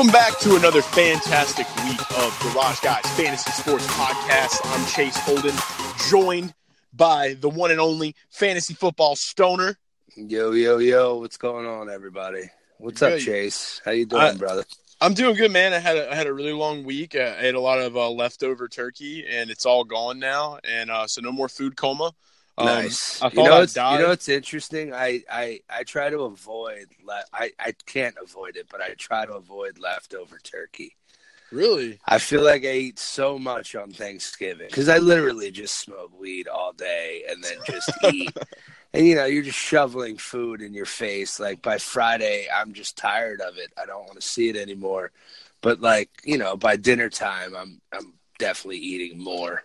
Welcome back to another fantastic week of Garage Guys Fantasy Sports Podcast. I'm Chase Holden, joined by the one and only fantasy football stoner. Yo, yo, yo, what's going on, everybody? What's up, Chase? How you doing, brother? I'm doing good, man. I had a, I had a really long week. I ate a lot of uh, leftover turkey, and it's all gone now, and uh, so no more food coma. Um, nice. I you know, I what's, died. you know interesting? I, I, I try to avoid. Le- I, I can't avoid it, but I try to avoid leftover turkey. really? I feel like I eat so much on Thanksgiving because I literally just smoke weed all day and then just eat. And you know, you're just shoveling food in your face. Like by Friday, I'm just tired of it. I don't want to see it anymore. But like, you know, by dinner time, I'm I'm definitely eating more.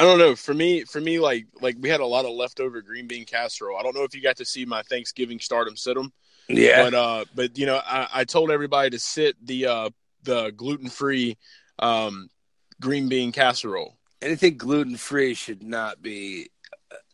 I don't know. For me, for me, like like we had a lot of leftover green bean casserole. I don't know if you got to see my Thanksgiving stardom situm. Yeah. But uh, but you know, I, I told everybody to sit the uh the gluten free um green bean casserole. Anything gluten free should not be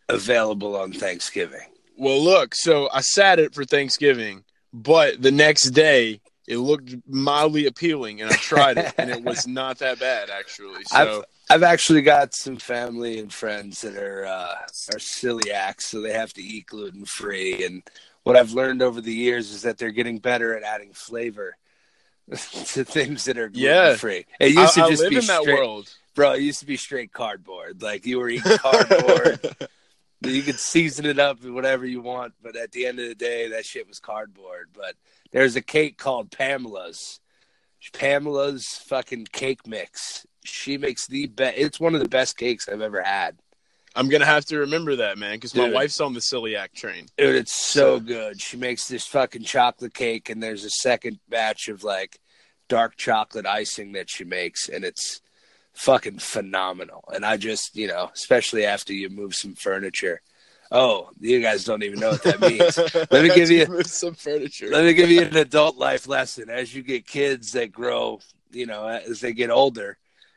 available on Thanksgiving. Well, look, so I sat it for Thanksgiving, but the next day it looked mildly appealing, and I tried it, and it was not that bad actually. So I've actually got some family and friends that are uh, are celiacs, so they have to eat gluten free. And what I've learned over the years is that they're getting better at adding flavor to things that are gluten free. It I, used to I just live be in that straight, world. bro. It used to be straight cardboard. Like you were eating cardboard. you could season it up with whatever you want, but at the end of the day, that shit was cardboard. But there's a cake called Pamela's. Pamela's fucking cake mix. She makes the best. It's one of the best cakes I've ever had. I'm gonna have to remember that, man, because my Dude. wife's on the celiac train. Dude, it's so good. She makes this fucking chocolate cake, and there's a second batch of like dark chocolate icing that she makes, and it's fucking phenomenal. And I just, you know, especially after you move some furniture. Oh, you guys don't even know what that means. Let me give you- some furniture. Let me give you an adult life lesson. As you get kids that grow, you know, as they get older,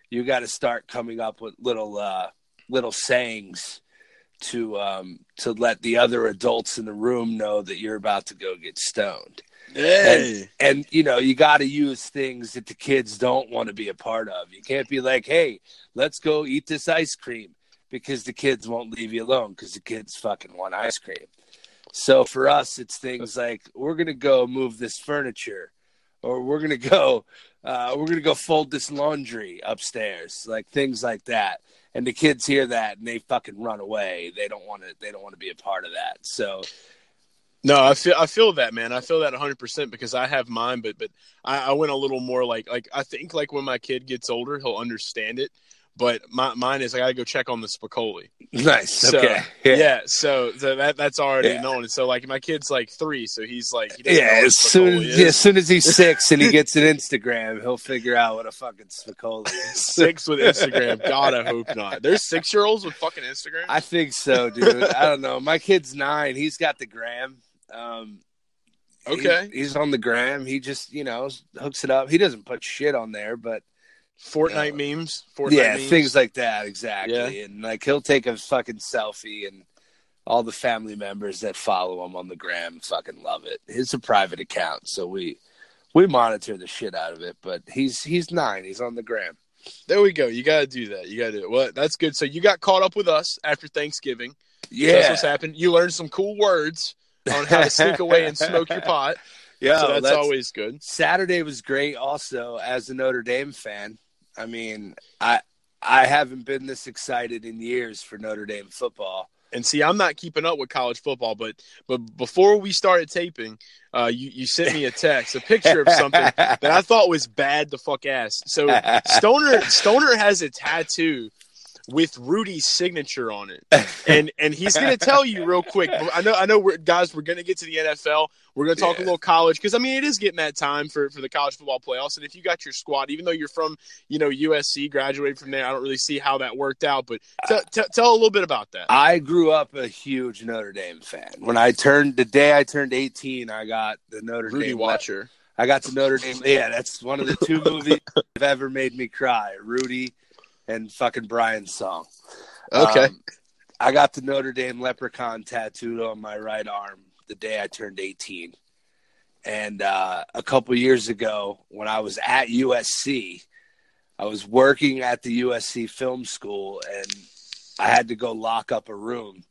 you got to start coming up with little, uh, little sayings to um, to let the other adults in the room know that you're about to go get stoned. hey, And you know, you got to use things that the kids don't want to be a part of. You can't be like, "Hey, let's go eat this ice cream," because the kids won't leave you alone because the kids fucking want ice cream. So for us, it's things like we're gonna go move this furniture, or we're gonna go, uh, we're gonna go fold this laundry upstairs, like things like that. And the kids hear that and they fucking run away. They don't want to. They don't want to be a part of that. So No, I feel I feel that man. I feel that 100 percent because I have mine, but but I, I went a little more like like I think like when my kid gets older, he'll understand it. But my, mine is I gotta go check on the Spicoli. nice. So, okay. Yeah. so, so that that's already Yeah. known. And so like my kid's like three, so he's like he Yeah, as soon yeah, as soon as he's six and he gets an Instagram, he'll figure out what a fucking Spicoli is. Six with Instagram. God, I hope not. There's six year olds with fucking Instagram. I think so, dude. I don't know. My kid's nine. He's got the gram. Um, he- okay. he's on the gram. He just, you know, hooks it up. He doesn't put shit on there, but Fortnite Yeah. memes. Fortnite yeah, memes. things like that. Exactly. Yeah. And like he'll take a fucking selfie and all the family members that follow him on the gram fucking love it. It's a private account, so we we monitor the shit out of it. But he's he's nine. He's on the gram. There we go. You got to do that. You got to do it. Well, that's good. So you got caught up with us after Thanksgiving. Yeah, That's what's happened. You learned some cool words on how to sneak away and smoke your pot. yeah. so that's, that's- always good. Saturday was great. Also, as a Notre Dame fan, I mean, I I haven't been this excited in years for Notre Dame football. And see, I'm not keeping up with college football, but but before we started taping, uh, you you sent me a text, a picture of something that I thought was bad the fuck ass. So Stoner Stoner has a tattoo with Rudy's signature on it, and and he's gonna tell you real quick. I know I know we're guys. We're gonna get to the NFL. We're gonna talk Yeah. a little college because I mean it is getting that time for for the college football playoffs. And if you got your squad, even though you're from you know USC, graduated from there, I don't really see how that worked out. But t- t- tell a little bit about that. I grew up a huge Notre Dame fan. When I turned the day I turned 18, I got the Notre Rudy Dame Watcher. I got to Notre Dame. Yeah, that's one of the two movies that have ever made me cry. Rudy and fucking Brian's song. Okay. Um, I got the Notre Dame leprechaun tattooed on my right arm the day I turned 18. And uh, a couple years ago, when I was at USC, I was working at the USC film school and I had to go lock up a room.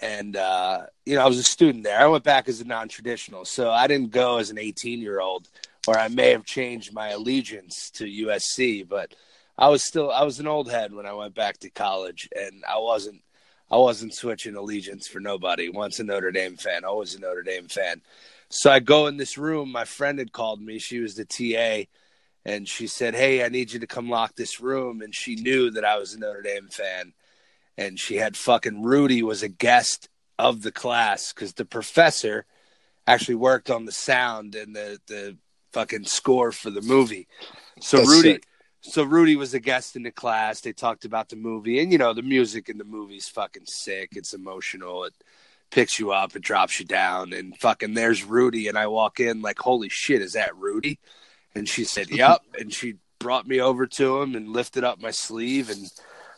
And, uh, you know, I was a student there. I went back as a non traditional. So I didn't go as an 18 year old, or I may have changed my allegiance to USC, but I was still I was an old head when I went back to college, and I wasn't I wasn't switching allegiance for nobody. Once a Notre Dame fan, always a Notre Dame fan. So I go in this room. My friend had called me. She was the TA, and she said, "Hey, I need you to come lock this room." And she knew that I was a Notre Dame fan, and she had fucking Rudy was a guest of the class because the professor actually worked on the sound and the the fucking score for the movie. So That's Rudy. sick. So Rudy was a guest in the class. They talked about the movie, and you know the music in the movie's fucking sick. It's emotional. It picks you up, it drops you down, and fucking there's Rudy. And I walk in like, holy shit, is that Rudy? And she said, yep. and she brought me over to him and lifted up my sleeve and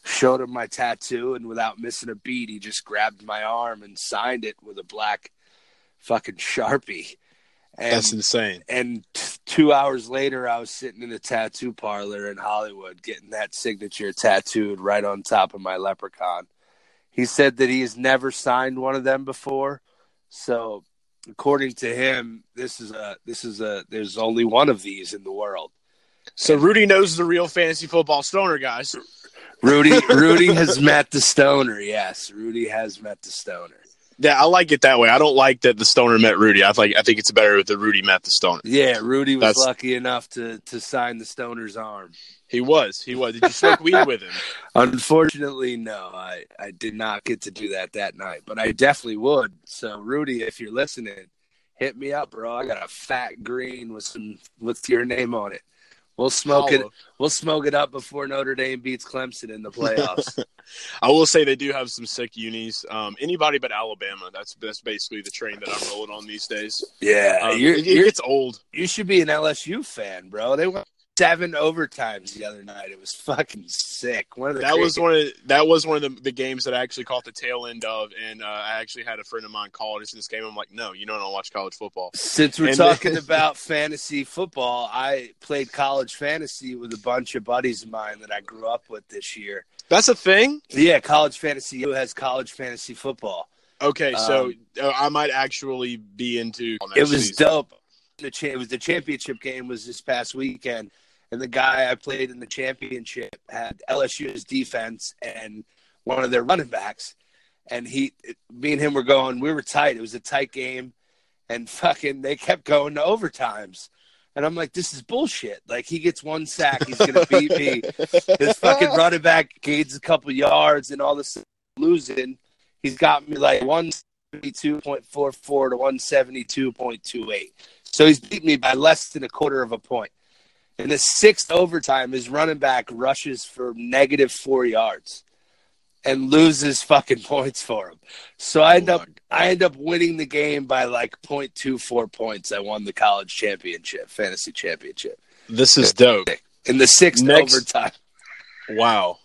showed him my tattoo. And without missing a beat, he just grabbed my arm and signed it with a black fucking sharpie. And That's insane. and two hours later, I was sitting in a tattoo parlor in Hollywood getting that signature tattooed right on top of my leprechaun. He said that he has never signed one of them before. So, according to him, this is a this is a there's only one of these in the world. So Rudy knows the real fantasy football stoner guys. Rudy Rudy has met the stoner. Yes, Rudy has met the stoner. Yeah, I like it that way. I don't like that the stoner met Rudy. I like I think it's better that Rudy met the stoner. Yeah, Rudy was That's- lucky enough to to sign the stoner's arm. He was. He was. Did you smoke weed with him? Unfortunately, no, I, I did not get to do that that night, but I definitely would. So, Rudy, if you're listening, hit me up, bro. I got a fat green with some with your name on it. We'll smoke it. We'll smoke it up before Notre Dame beats Clemson in the playoffs. I will say they do have some sick unis. Um, anybody but Alabama. That's that's basically the train that I'm rolling on these days. yeah, Um, you're, it, it you're, gets old. you should be an LSU fan, bro. They went seven overtimes the other night. It was fucking sick. One of the That was one of that was one of the, the games that I actually caught the tail end of, and uh, I actually had a friend of mine call us in this game. I'm like, no, you don't watch college football. Since we're And- talking about fantasy football, I played college fantasy with a bunch of buddies of mine that I grew up with this year. That's a thing. Yeah, college fantasy who has college fantasy football. Okay, so Um, uh, I might actually be into. It was dope. The cha- it was the championship game was this past weekend, and the guy I played in the championship had LSU's defense and one of their running backs, and he, me and him were going. We were tight. It was a tight game, and fucking they kept going to overtimes. And I'm like, this is bullshit. Like he gets one sack, he's gonna beat me. His fucking running back gains a couple yards and all this losing. He's got me like one seventy two point four four to one seventy two point two eight. So he's beat me by less than a quarter of a point. In the sixth overtime, his running back rushes for negative four yards and loses fucking points for him. So I end Oh up I end up winning the game by like 0.24 points. I won the college championship, fantasy championship. This is dope. In the sixth Next- overtime. Wow.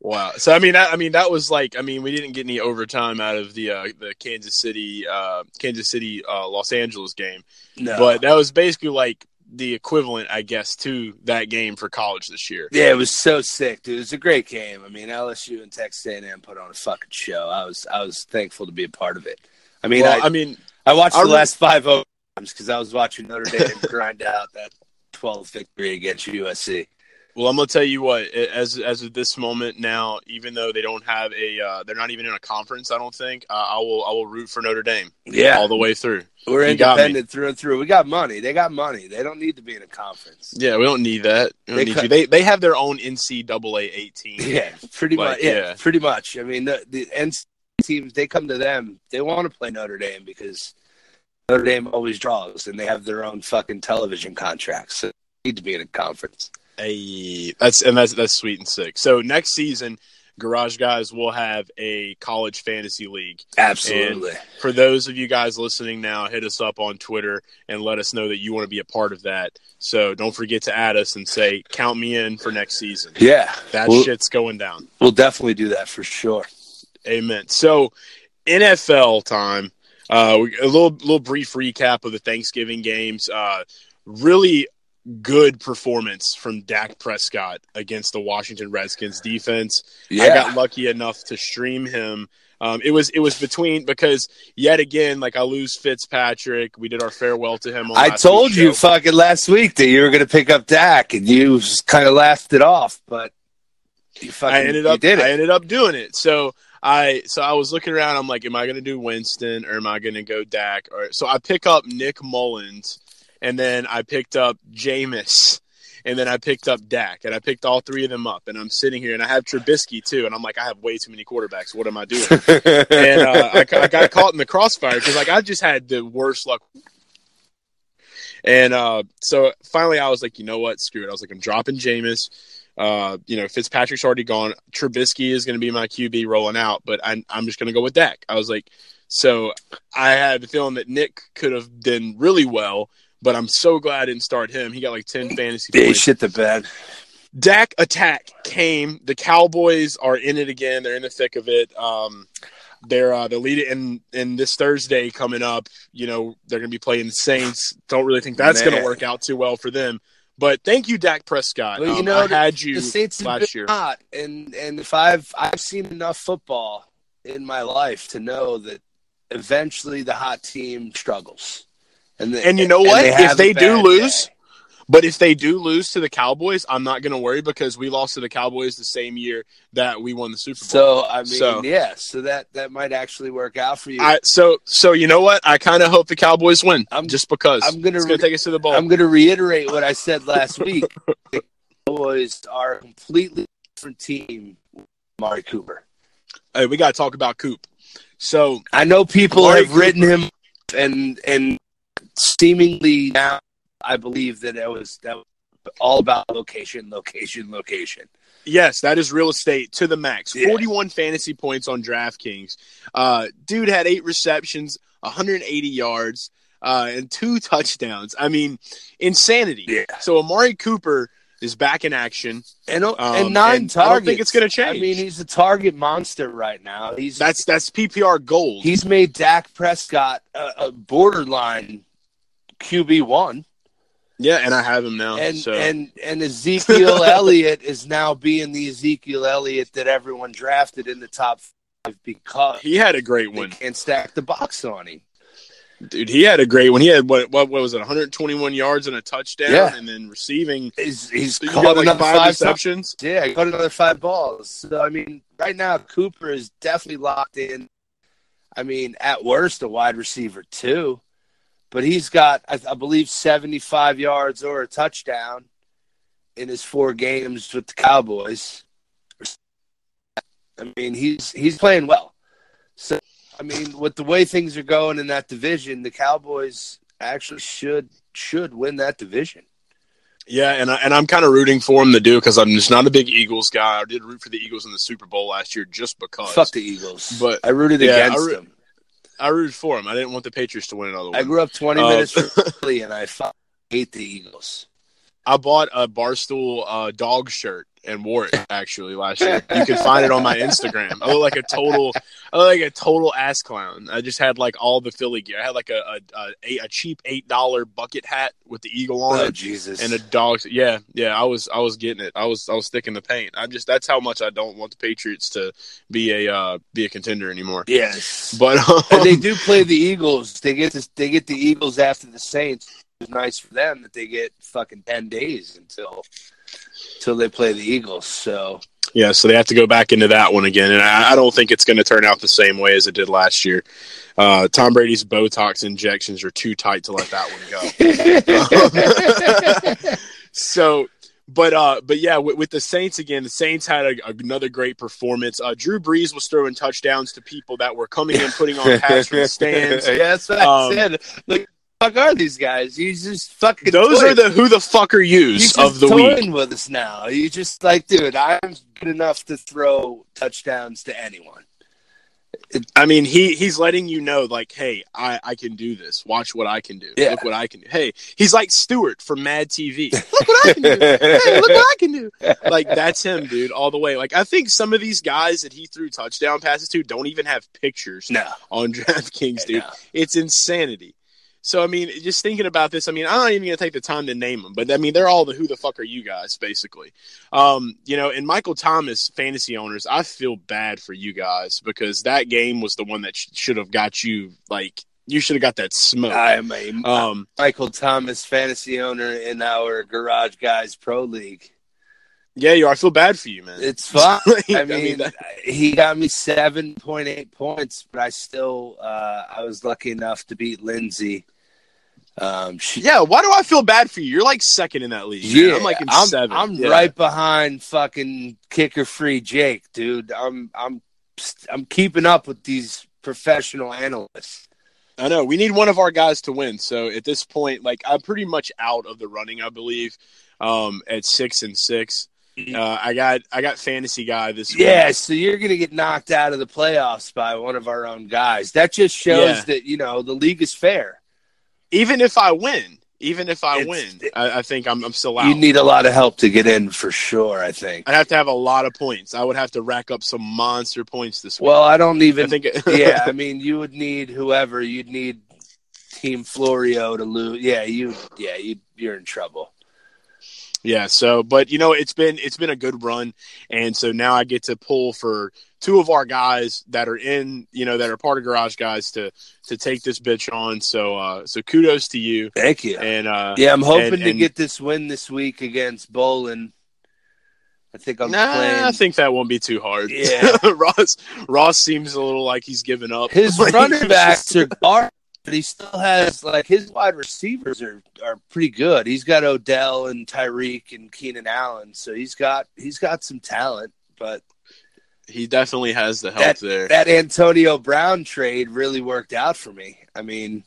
Wow. So I mean, that, I mean, that was like, I mean, we didn't get any overtime out of the uh, the Kansas City, uh, Kansas City, uh, Los Angeles game, No. but that was basically like the equivalent, I guess, to that game for college this year. Yeah, it was so sick, dude. It was a great game. I mean, LSU and Texas A&M put on a fucking show. I was I was thankful to be a part of it. I mean, well, I, I mean, I watched I the re- last five overtimes because I was watching Notre Dame grind out that 12 victory against USC. Well, I'm gonna tell you what. As as of this moment now, even though they don't have a, uh, they're not even in a conference. I don't think uh, I will. I will root for Notre Dame. Yeah, all the way through. We're you independent through and through. We got money. They got money. They don't need to be in a conference. Yeah, we don't need that. We they, need they they have their own NCAA 18. Yeah, pretty like, much. Yeah, yeah, pretty much. I mean, the the NCAA teams they come to them. They want to play Notre Dame because Notre Dame always draws, and they have their own fucking television contracts. So they need to be in a conference. Hey, that's and that's that's sweet and sick. So next season, Garage Guys will have a college fantasy league. Absolutely. And for those of you guys listening now, hit us up on Twitter and let us know that you want to be a part of that. So don't forget to add us and say, "Count me in for next season." Yeah, that we'll, shit's going down. We'll definitely do that for sure. Amen. So NFL time. Uh, a little little brief recap of the Thanksgiving games. Uh, really good performance from Dak Prescott against the Washington Redskins defense. Yeah. I got lucky enough to stream him. Um, it was it was between because yet again, like I lose Fitzpatrick. We did our farewell to him. I told you fucking last week that you were going to pick up Dak, and you kind of laughed it off, but you fucking I ended up did it. I ended up doing it. So I so I was looking around. I'm like, am I going to do Winston or am I going to go Dak? Or so I pick up Nick Mullens and then I picked up Jameis, and then I picked up Dak, and I picked all three of them up, and I'm sitting here, and I have Trubisky too, and I'm like, I have way too many quarterbacks. What am I doing? and uh, I, I, got caught in the crossfire because like I just had the worst luck. And uh, so finally, I was like, you know what? Screw it. I was like, I'm dropping Jameis. Uh, you know, Fitzpatrick's already gone. Trubisky is going to be my QB rolling out, but I'm, I'm just going to go with Dak. I was like, so I had the feeling that Nick could have done really well but I'm so glad I didn't start him. He got like 10 fantasy They shit the bed. Dak attack came. The Cowboys are in it again. They're in the thick of it. Um, they're uh, the lead in in this Thursday coming up. You know they're going to be playing the Saints. Don't really think that's going to work out too well for them. But thank you, Dak Prescott. Well, you um, know, I had you the Saints last year. Hot, and and if I've I've seen enough football in my life to know that eventually the hot team struggles. And, the, and you know what? They if they do lose, day. but if they do lose to the Cowboys, I'm not going to worry because we lost to the Cowboys the same year that we won the Super Bowl. So I mean, so, yeah, so that that might actually work out for you. I, so so you know what? I kind of hope the Cowboys win. I'm just because I'm going to take us to the bowl. I'm going to reiterate what I said last week. the Cowboys are a completely different team. Mari Cooper. Hey, we got to talk about Coop. So I know people have Cooper. written him and and seemingly now I believe that it was that was all about location, location, location. Yes, that is real estate to the max. Yeah. 41 fantasy points on DraftKings. Uh, dude had eight receptions, 180 yards, uh, and two touchdowns. I mean, insanity. Yeah. So Amari Cooper is back in action, and um, and nine and targets. I don't think it's going to change. I mean, he's a target monster right now. He's that's that's PPR gold. He's made Dak Prescott a, a borderline QB one. Yeah, and I have him now. And so. and and Ezekiel Elliott is now being the Ezekiel Elliott that everyone drafted in the top five because he had a great one. Can't stack the box on him. Dude, he had a great one. He had what? What, what was it? 121 yards and a touchdown, yeah. and then receiving. He's, he's caught like another five, five receptions. Times. Yeah, he caught another five balls. So I mean, right now Cooper is definitely locked in. I mean, at worst, a wide receiver too but he's got, I, I, believe, 75 yards or a touchdown in his four games with the Cowboys. I mean, he's he's playing well. So, I mean, with the way things are going in that division, the Cowboys actually should should win that division. Yeah, and I, and I'm kind of rooting for him to do because I'm just not a big Eagles guy. I did root for the Eagles in the Super Bowl last year just because. Fuck the Eagles. But I rooted yeah, against I them. I rooted for him. I didn't want the Patriots to win another one. I grew up 20 uh, minutes from Philly, and I hate the Eagles. I bought a Barstool uh, dog shirt and wore it actually last year. You can find it on my Instagram. I look like a total, I look like a total ass clown. I just had like all the Philly gear. I had like a a, a, a cheap eight dollar bucket hat with the eagle on oh, it. Jesus! And a dog. Yeah, yeah. I was I was getting it. I was I was sticking the paint. I just that's how much I don't want the Patriots to be a uh, be a contender anymore. Yes, but um, they do play the Eagles. They get this. They get the Eagles after the Saints. It's nice for them that they get fucking ten days until till they play the Eagles. So Yeah, so they have to go back into that one again, and I, I don't think it's going to turn out the same way as it did last year. Uh, Tom Brady's Botox injections are too tight to let that one go. so, but uh, but yeah, with, with, the Saints again, the Saints had a, another great performance. Uh, Drew Brees was throwing touchdowns to people that were coming in, putting on pass from the stands. yeah, that's um, I said. Like, fuck are these guys? You just fucking. Those toying. are the who the fuck are yous of the toying week. with us now. You just like, dude, I'm good enough to throw touchdowns to anyone. I mean, he he's letting you know, like, hey, I I can do this. Watch what I can do. Yeah. Look what I can do. Hey, he's like Stuart from Mad TV. Look what I can do. hey, look what I can do. Like that's him, dude, all the way. Like I think some of these guys that he threw touchdown passes to don't even have pictures no. on DraftKings, dude. No. It's insanity. So I mean, just thinking about this, I mean, I'm not even gonna take the time to name them, but I mean, they're all the who the fuck are you guys, basically. Um, you know, and Michael Thomas fantasy owners, I feel bad for you guys because that game was the one that sh- should have got you like you should have got that smoke. I'm a um, Michael Thomas fantasy owner in our Garage Guys Pro League. Yeah, you are. I feel bad for you, man. It's fine. I mean, I mean that... he got me seven point eight points, but I still uh, I was lucky enough to beat Lindsay um, she, yeah, why do I feel bad for you? You're like second in that league. Yeah, I'm like in I'm, seven. I'm yeah. right behind fucking kicker free Jake, dude. I'm I'm I'm keeping up with these professional analysts. I know we need one of our guys to win. So at this point, like I'm pretty much out of the running. I believe um, at six and six. Uh, I got I got fantasy guy this week. Yeah, so you're gonna get knocked out of the playoffs by one of our own guys. That just shows yeah. that you know the league is fair even if I win, even if I it's, win, I, I, think I'm, I'm still out. You need a lot of help to get in for sure. I think I'd have to have a lot of points. I would have to rack up some monster points this week. Well, I don't even I think. yeah, I mean, you would need whoever. You'd need Team Florio to lose. Yeah, you. Yeah, you. You're in trouble. Yeah. So, but you know, it's been it's been a good run, and so now I get to pull for two of our guys that are in, you know, that are part of Garage Guys to to take this bitch on. So, uh, so kudos to you. Thank you. And uh, yeah, I'm hoping and, to and, get this win this week against Bolin. I think I'm nah, playing. I think that won't be too hard. Yeah, Ross Ross seems a little like he's given up. His running backs are but he still has like his wide receivers are are pretty good. He's got Odell and Tyreek and Keenan Allen, so he's got he's got some talent. But he definitely has the help that, there. That Antonio Brown trade really worked out for me. I mean,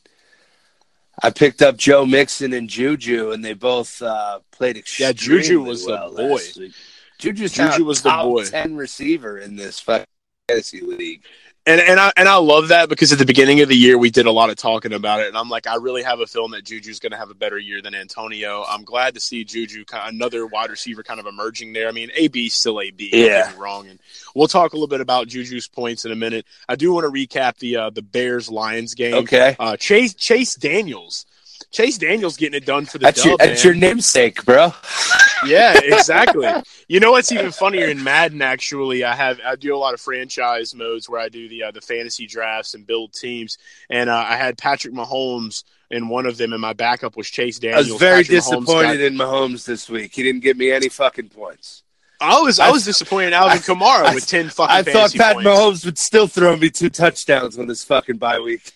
I picked up Joe Mixon and Juju, and they both uh, played extremely Yeah, Juju was well the boy. Juju's Juju was the boy. Ten receiver in this fantasy league and and I and I love that because at the beginning of the year we did a lot of talking about it, and I'm like, I really have a feeling that Juju's going to have a better year than Antonio. I'm glad to see Juju, another wide receiver, kind of emerging there. I mean, AB still AB. Yeah, wrong. And we'll talk a little bit about Juju's points in a minute. I do want to recap the uh, the Bears Lions game. Okay, uh, Chase Chase Daniels Chase Daniels getting it done for the that's dub. Your, that's your namesake, bro. Yeah, exactly. you know what's even funnier in Madden? Actually, I have I do a lot of franchise modes where I do the uh, the fantasy drafts and build teams, and uh, I had Patrick Mahomes in one of them, and my backup was Chase Daniels. I was very Patrick disappointed got... in Mahomes this week. He didn't give me any fucking points. I was I was disappointed in Alvin Kamara with ten fucking. I thought Pat points. Mahomes would still throw me two touchdowns on this fucking bye week.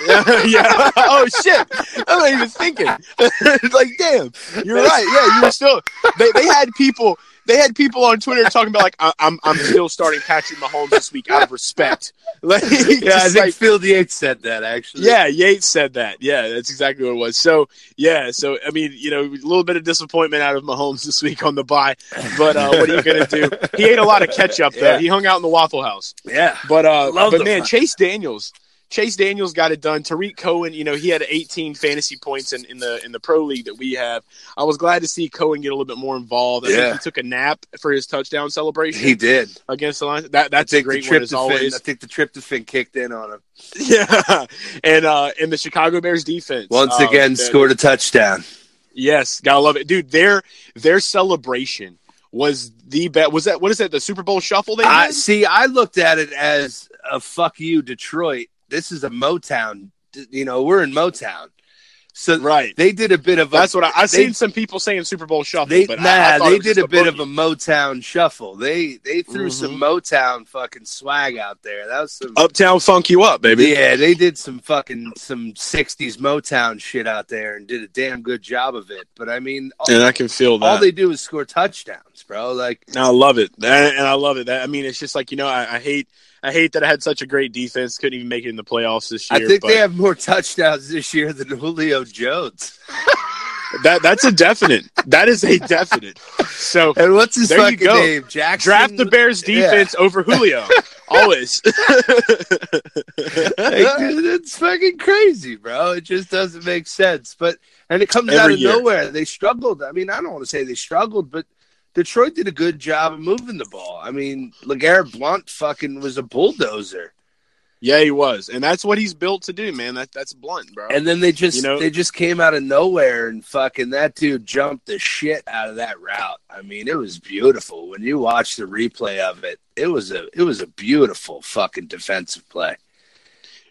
yeah. Oh shit. I'm not even thinking. like, damn. You're right. Yeah, you were still. They, they had people. They had people on Twitter talking about like I, am I'm still starting Patrick Mahomes this week out of respect. Like, yeah, I think like, Field Yates said that actually. Yeah, Yates said that. Yeah, that's exactly what it was. So yeah, so I mean, you know, a little bit of disappointment out of Mahomes this week on the bye, but uh, what are you gonna do? He ate a lot of ketchup though. Yeah. He hung out in the Waffle House. Yeah, but uh, Love but man, Chase Daniels Chase Daniels got it done. Tarik Cohen, you know, he had 18 fantasy points in, in the in the pro league that we have. I was glad to see Cohen get a little bit more involved. I yeah. think he took a nap for his touchdown celebration. He did against the Lions. That that's a great one as always. I think the tryptophan kicked in on him. Yeah, and uh, and the Chicago Bears defense once uh, again scored a touchdown. Yes, gotta love it, dude. Their their celebration was the bet. Was that what is that? The Super Bowl shuffle? They I, see. I looked at it as a fuck you, Detroit this is a Motown. You know, we're in Motown. So Right. they did a bit of a That's what I, I've they- seen some people saying Super Bowl shuffle, They but nah, I, I they did a bit of a Motown shuffle. They they threw some mm-hmm. Motown fucking swag out there. That was some Uptown funk you up, baby. Yeah, they did some fucking some '60s Motown shit out there and did a damn good job of it. But I mean, all, And I can feel that. all they do is score touchdowns, bro. Like, I love it, and I love it. I mean, it's just like you know, I, I hate, I hate that I had such a great defense, couldn't even make it in the playoffs this year. I think but they have more touchdowns this year than Julio Jones. that that's a definite. that is a definite. So And what's his There you fucking go. name? Jackson. draft the Bears Yeah. defense over Julio, always. It's fucking crazy, bro. It just doesn't make sense. But and it comes Every out of year. nowhere. They struggled. I mean, I don't want to say they struggled, but Detroit did a good job of moving the ball. I mean, LeGarrette Blount fucking was a bulldozer. yeah, he was, and that's what he's built to do, man. That that's blunt, bro. And then they just You know- they just came out of nowhere and fucking that dude jumped the shit out of that route. I mean, it was beautiful. When you watch the replay of it, it was a it was a beautiful fucking defensive play.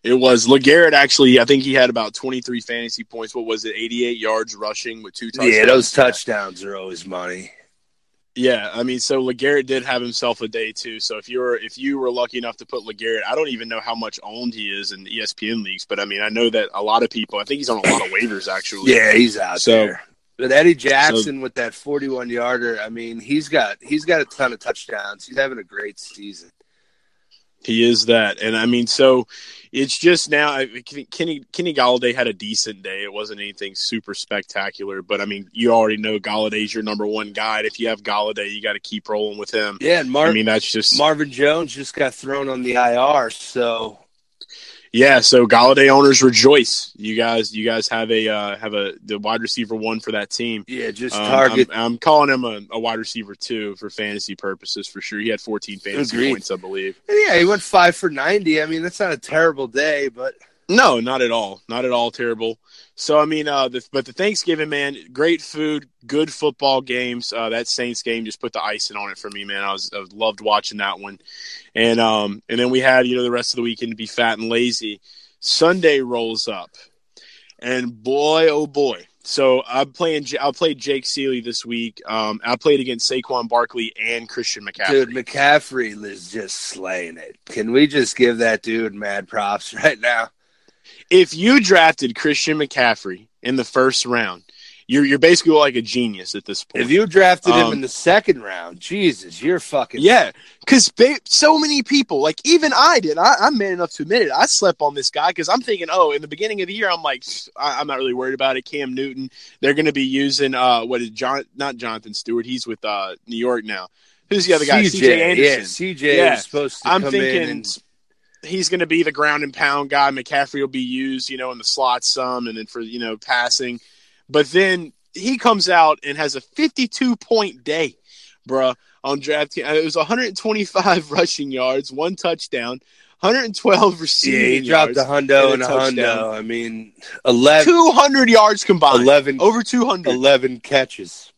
It was Legarrette actually. I think he had about twenty three fantasy points. What was it? Eighty eight yards rushing with two touchdowns. Yeah, those touchdowns are always money. Yeah, I mean, so Legarrette did have himself a day too. So if you were if you were lucky enough to put Legarrette, I don't even know how much owned he is in the ESPN leagues, but I mean, I know that a lot of people. I think he's on a lot of waivers actually. Yeah, he's out So- there. But Eddie Jackson with that 41 yarder, I mean, he's got he's got a ton of touchdowns. He's having a great season. He is that, and I mean, so it's just now. I- Kenny Kenny Golladay had a decent day. It wasn't anything super spectacular, but I mean, you already know Golladay's your number one guy. And if you have Golladay, you got to keep rolling with him. Yeah, and Mar- I mean, that's just Marvin Jones just got thrown on the IR, so Yeah, so Golladay owners rejoice. You guys, you guys have a uh, have a the wide receiver one for that team. yeah, just Um, target. I'm, I'm calling him a, a wide receiver two for fantasy purposes for sure. He had 14 fantasy Agreed. points, I believe. yeah, he went five for 90. I mean, that's not a terrible day, but No, not at all, not at all terrible. So I mean, uh, the, but the Thanksgiving man, great food, good football games. Uh, that Saints game just put the icing on it for me, man. I was I loved watching that one, and um, and then we had you know the rest of the weekend to be fat and lazy. Sunday rolls up, and boy, oh boy. So I'm playing. I played Jake Seeley this week. Um, I played against Saquon Barkley and Christian McCaffrey. dude, McCaffrey is just slaying it. Can we just give that dude mad props right now? If you drafted Christian McCaffrey in the first round, you're you're basically like a genius at this point. If you drafted him Um, in the second round, Jesus, you're fucking yeah, because ba- so many people, like even I did. I, I'm man enough to admit it. I slept on this guy because I'm thinking, oh, in the beginning of the year, I'm like, I, I'm not really worried about it. Cam Newton, they're going to be using uh, what is John? Not Jonathan Stewart. He's with uh, New York now. Who's the other guy? CJ, CJ Anderson. Yeah, CJ Yeah. supposed to I'm come thinking he's going to be the ground and pound guy. McCaffrey will be used, you know, in the slot some, and then for you know passing. But then he comes out and has a 52 point day, bruh, on draft. Team. It was 125 rushing yards, one touchdown, 112 yeah, receiving he dropped a hundo and and a a hundo. I mean, 11, 200 yards combined, 11, over 200. 11 catches.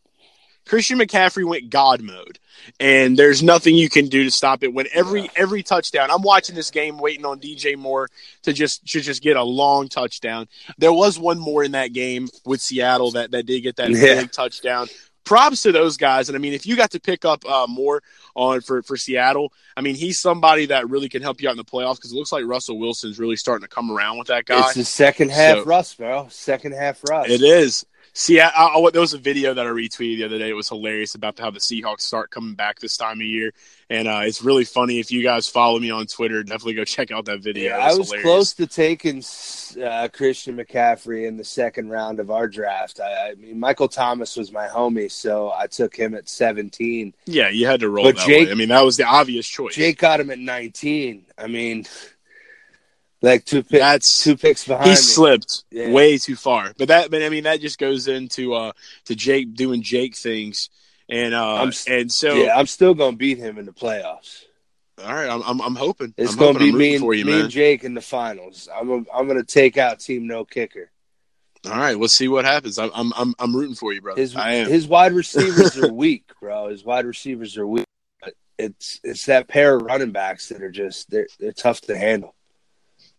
Christian McCaffrey went God mode, and there's nothing you can do to stop it. When every every touchdown, I'm watching this game, waiting on DJ Moore to just to just get a long touchdown. There was one more in that game with Seattle that that did get that Yeah. big touchdown. Props to those guys, and I mean, if you got to pick up uh, more on for for Seattle, I mean, he's somebody that really can help you out in the playoffs because it looks like Russell Wilson's really starting to come around with that guy. It's the second half So- Russ, bro. Second half Russ. It is. See, I, I, there was a video that I retweeted the other day. It was hilarious about how the Seahawks start coming back this time of year, and uh, it's really funny. If you guys follow me on Twitter, definitely go check out that video. Yeah, It I was hilarious. close to taking uh, Christian McCaffrey in the second round of our draft. I, I mean, Michael Thomas was my homie, so I took him at 17. Yeah, you had to roll But that Jake- way. I mean, that was the obvious choice. Jake got him at 19. I mean, like two picks, That's two picks behind he me. slipped Yeah. way too far. But that, but I mean, that just goes into uh to Jake doing Jake things, and uh I'm and so yeah, I'm still gonna beat him in the playoffs. all right, I'm I'm, I'm hoping It's I'm gonna hoping. be me and, you, me and Jake in the finals. I'm a, I'm gonna take out Team No Kicker. All right, we'll see what happens. I'm I'm I'm, I'm rooting for you, brother. His I am. his wide receivers are weak, bro. His wide receivers are weak. It's it's that pair of running backs that are just they're they're tough to handle.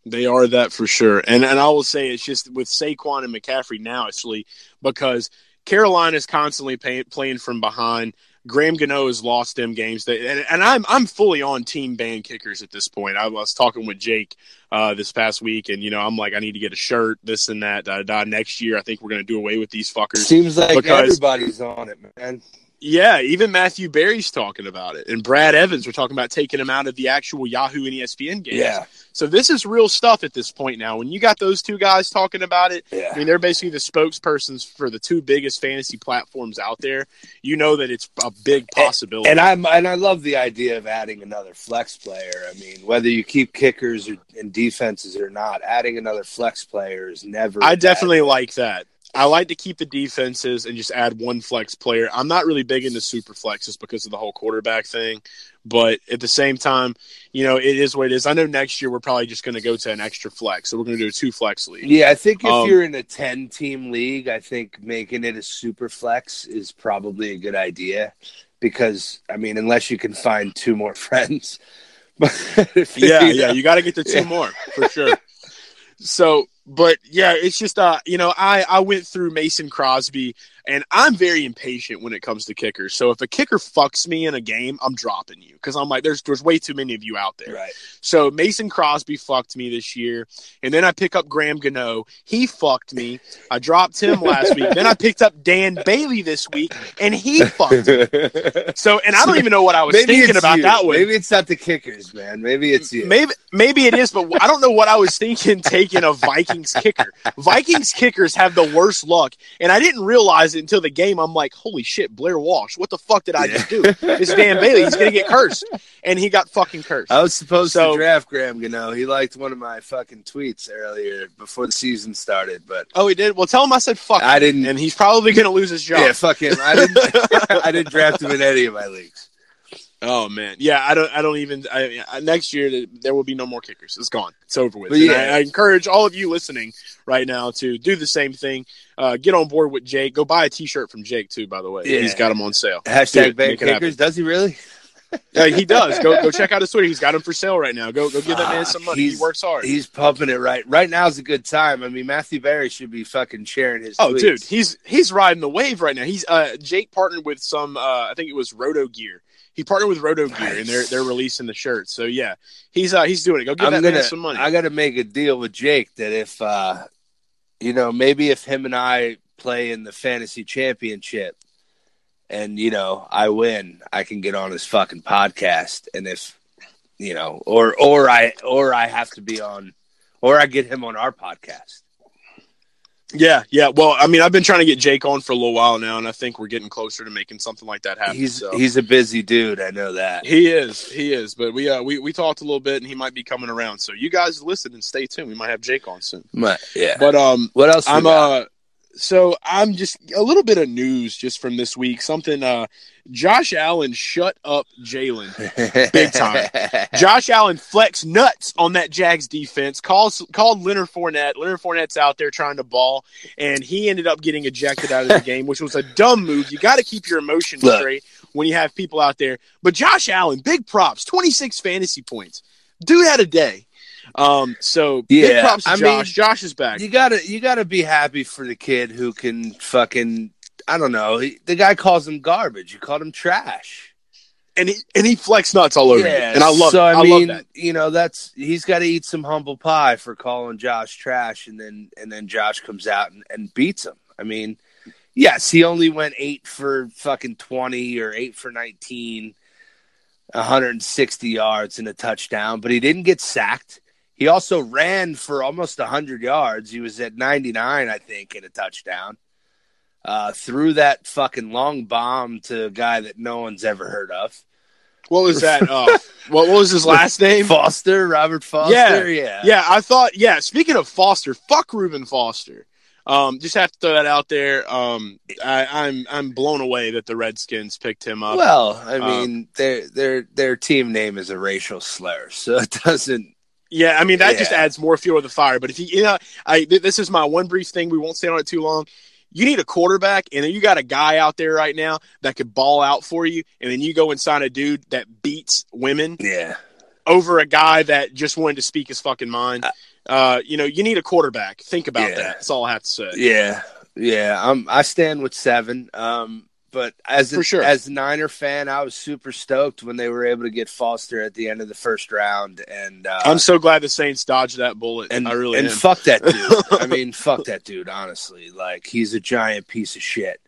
They are that for sure. And and I will say it's just with Saquon and McCaffrey now, actually, because Carolina is constantly pay, playing from behind. Graham Gano has lost them games, that, and, and I'm I'm fully on team ban kickers at this point. I was talking with Jake uh, this past week, and you know I'm like I need to get a shirt, this and that. Da, da. Next year, I think we're going to do away with these fuckers. Seems like Because- everybody's on it, man. Yeah, even Matthew Berry's talking about it, and Brad Evans. We're talking about taking him out of the actual Yahoo and ESPN games. Yeah, So this is real stuff at this point now. When you got those two guys talking about it, I mean they're basically the spokespersons for the two biggest fantasy platforms out there. You know that it's a big possibility. And I'm and I love the idea of adding another flex player. I mean, whether you keep kickers or, and defenses or not, adding another flex player is never. I bad definitely like that. I like to keep the defenses and just add one flex player. I'm not really big into super flexes because of the whole quarterback thing, but at the same time, you know, it is what it is. I know next year we're probably just going to go to an extra flex, so we're going to do a two flex league. Yeah, I think if Um, you're in a 10 team league, I think making it a super flex is probably a good idea because, I mean, unless you can find two more friends. But yeah, you yeah, you got to get the two Yeah. more for sure. So, but yeah, it's just uh, you know, I I went through Mason Crosby, and I'm very impatient when it comes to kickers. So if a kicker fucks me in a game, I'm dropping you because I'm like, there's there's way too many of you out there. Right. So Mason Crosby fucked me this year, and then I pick up Graham Gano. He fucked me. I dropped him last week. Then I picked up Dan Bailey this week, and he fucked me. So, and I don't even know what I was Maybe thinking about you. that one. Maybe it's not the kickers, man. Maybe it's you. Maybe maybe it is, but I don't know what I was thinking taking a Vikings kicker. Vikings kickers have the worst luck, and I didn't realize it until the game. I'm like, holy shit, Blair Walsh, what the fuck did I just do? It's Dan Bailey. He's gonna get cursed, and he got fucking cursed. I was supposed So- to draft Graham Gano. He liked one of my fucking tweets earlier before the season started, but Oh, he did. Well, tell him I said fuck, I him, didn't. and he's probably gonna lose his job. Yeah, fuck him. I didn't. I didn't draft him in any of my leagues. Oh man, yeah. I don't. I don't even. I, I- next year there will be no more kickers. It's gone. It's over with. But yeah. I, I encourage all of you listening right now to do the same thing. Uh, get on board with Jake. Go buy a T-shirt from Jake too. By the way, Yeah. he's got them on sale. Hashtag it. ban Make it happen. kickers. Does he really? Yeah, he does. Go go check out his Twitter. He's got them for sale right now. Go go give that man some money. He works hard. He's pumping it right. Right now is a good time. I mean, Matthew Berry should be fucking sharing his. Oh, tweets. dude, he's he's riding the wave right now. He's uh Jake partnered with some uh I think it was Roto Gear. He partnered with Roto Gear and they're they're releasing the shirts. So yeah, he's uh he's doing it. Go give I'm that gonna. man some money. I got to make a deal with Jake that if, uh you know, maybe if him and I play in the fantasy championship, and you know I win, I can get on his fucking podcast, and if you know, or or I or I have to be on, or I get him on our podcast. Yeah, yeah. Well, I mean, I've been trying to get Jake on for a little while now, and I think we're getting closer to making something like that happen. He's so. he's a busy dude. I know that. he is, he is. But we uh we, we talked a little bit, and he might be coming around. So you guys listen and stay tuned. We might have Jake on soon. But, yeah. But um, What else? I'm uh, so I'm just a little bit of news just from this week. Something uh, Josh Allen shut up Jalen. big time. Josh Allen flex nuts on that Jags defense. Calls called Leonard Fournette. Leonard Fournette's out there trying to ball, and he ended up getting ejected out of the game, which was a dumb move. You got to keep your emotions Look. straight when you have people out there. But Josh Allen, big props, twenty six fantasy points. Dude had a day. Um, so big Yeah, props to I Josh. mean, Josh is back. you gotta you gotta be happy for the kid who can fucking I don't know. He, the guy calls him garbage. You called him trash. and he and he flex nuts all over you. And I love so. I, I, mean, love that. you know, that's he's got to eat some humble pie for calling Josh trash, and then and then Josh comes out and, and beats him. I mean, yes, he only went eight for fucking twenty or eight for nineteen, 160 yards and a touchdown, but he didn't get sacked. He also ran for almost 100 yards. He was at 99, I think, in a touchdown. Uh, threw that fucking long bomb to a guy that no one's ever heard of. What was that? Uh, what, what was his last name? Foster, Robert Foster. Yeah. yeah. Yeah, I thought. Yeah, speaking of Foster, fuck Reuben Foster. Um, just have to throw that out there. Um, I, I'm I'm blown away that the Redskins picked him up. Well, I Uh, mean, their their their team name is a racial slur, so it doesn't. yeah, I mean that just adds more fuel to the fire. But if you, you know, I this is my one brief thing. We won't stay on it too long. You need a quarterback, and then you got a guy out there right now that could ball out for you, and then you go and sign a dude that beats women Yeah, over a guy that just wanted to speak his fucking mind. uh, you know, you need a quarterback. Think about Yeah. that. That's all I have to say. Yeah, yeah. I'm. I stand with seven. Um, but as a, For sure. as a Niner fan, I was super stoked when they were able to get Foster at the end of the first round, and uh, I'm so glad the Saints dodged that bullet. and I really and am. fuck that dude. I mean, fuck that dude. Honestly, like he's a giant piece of shit.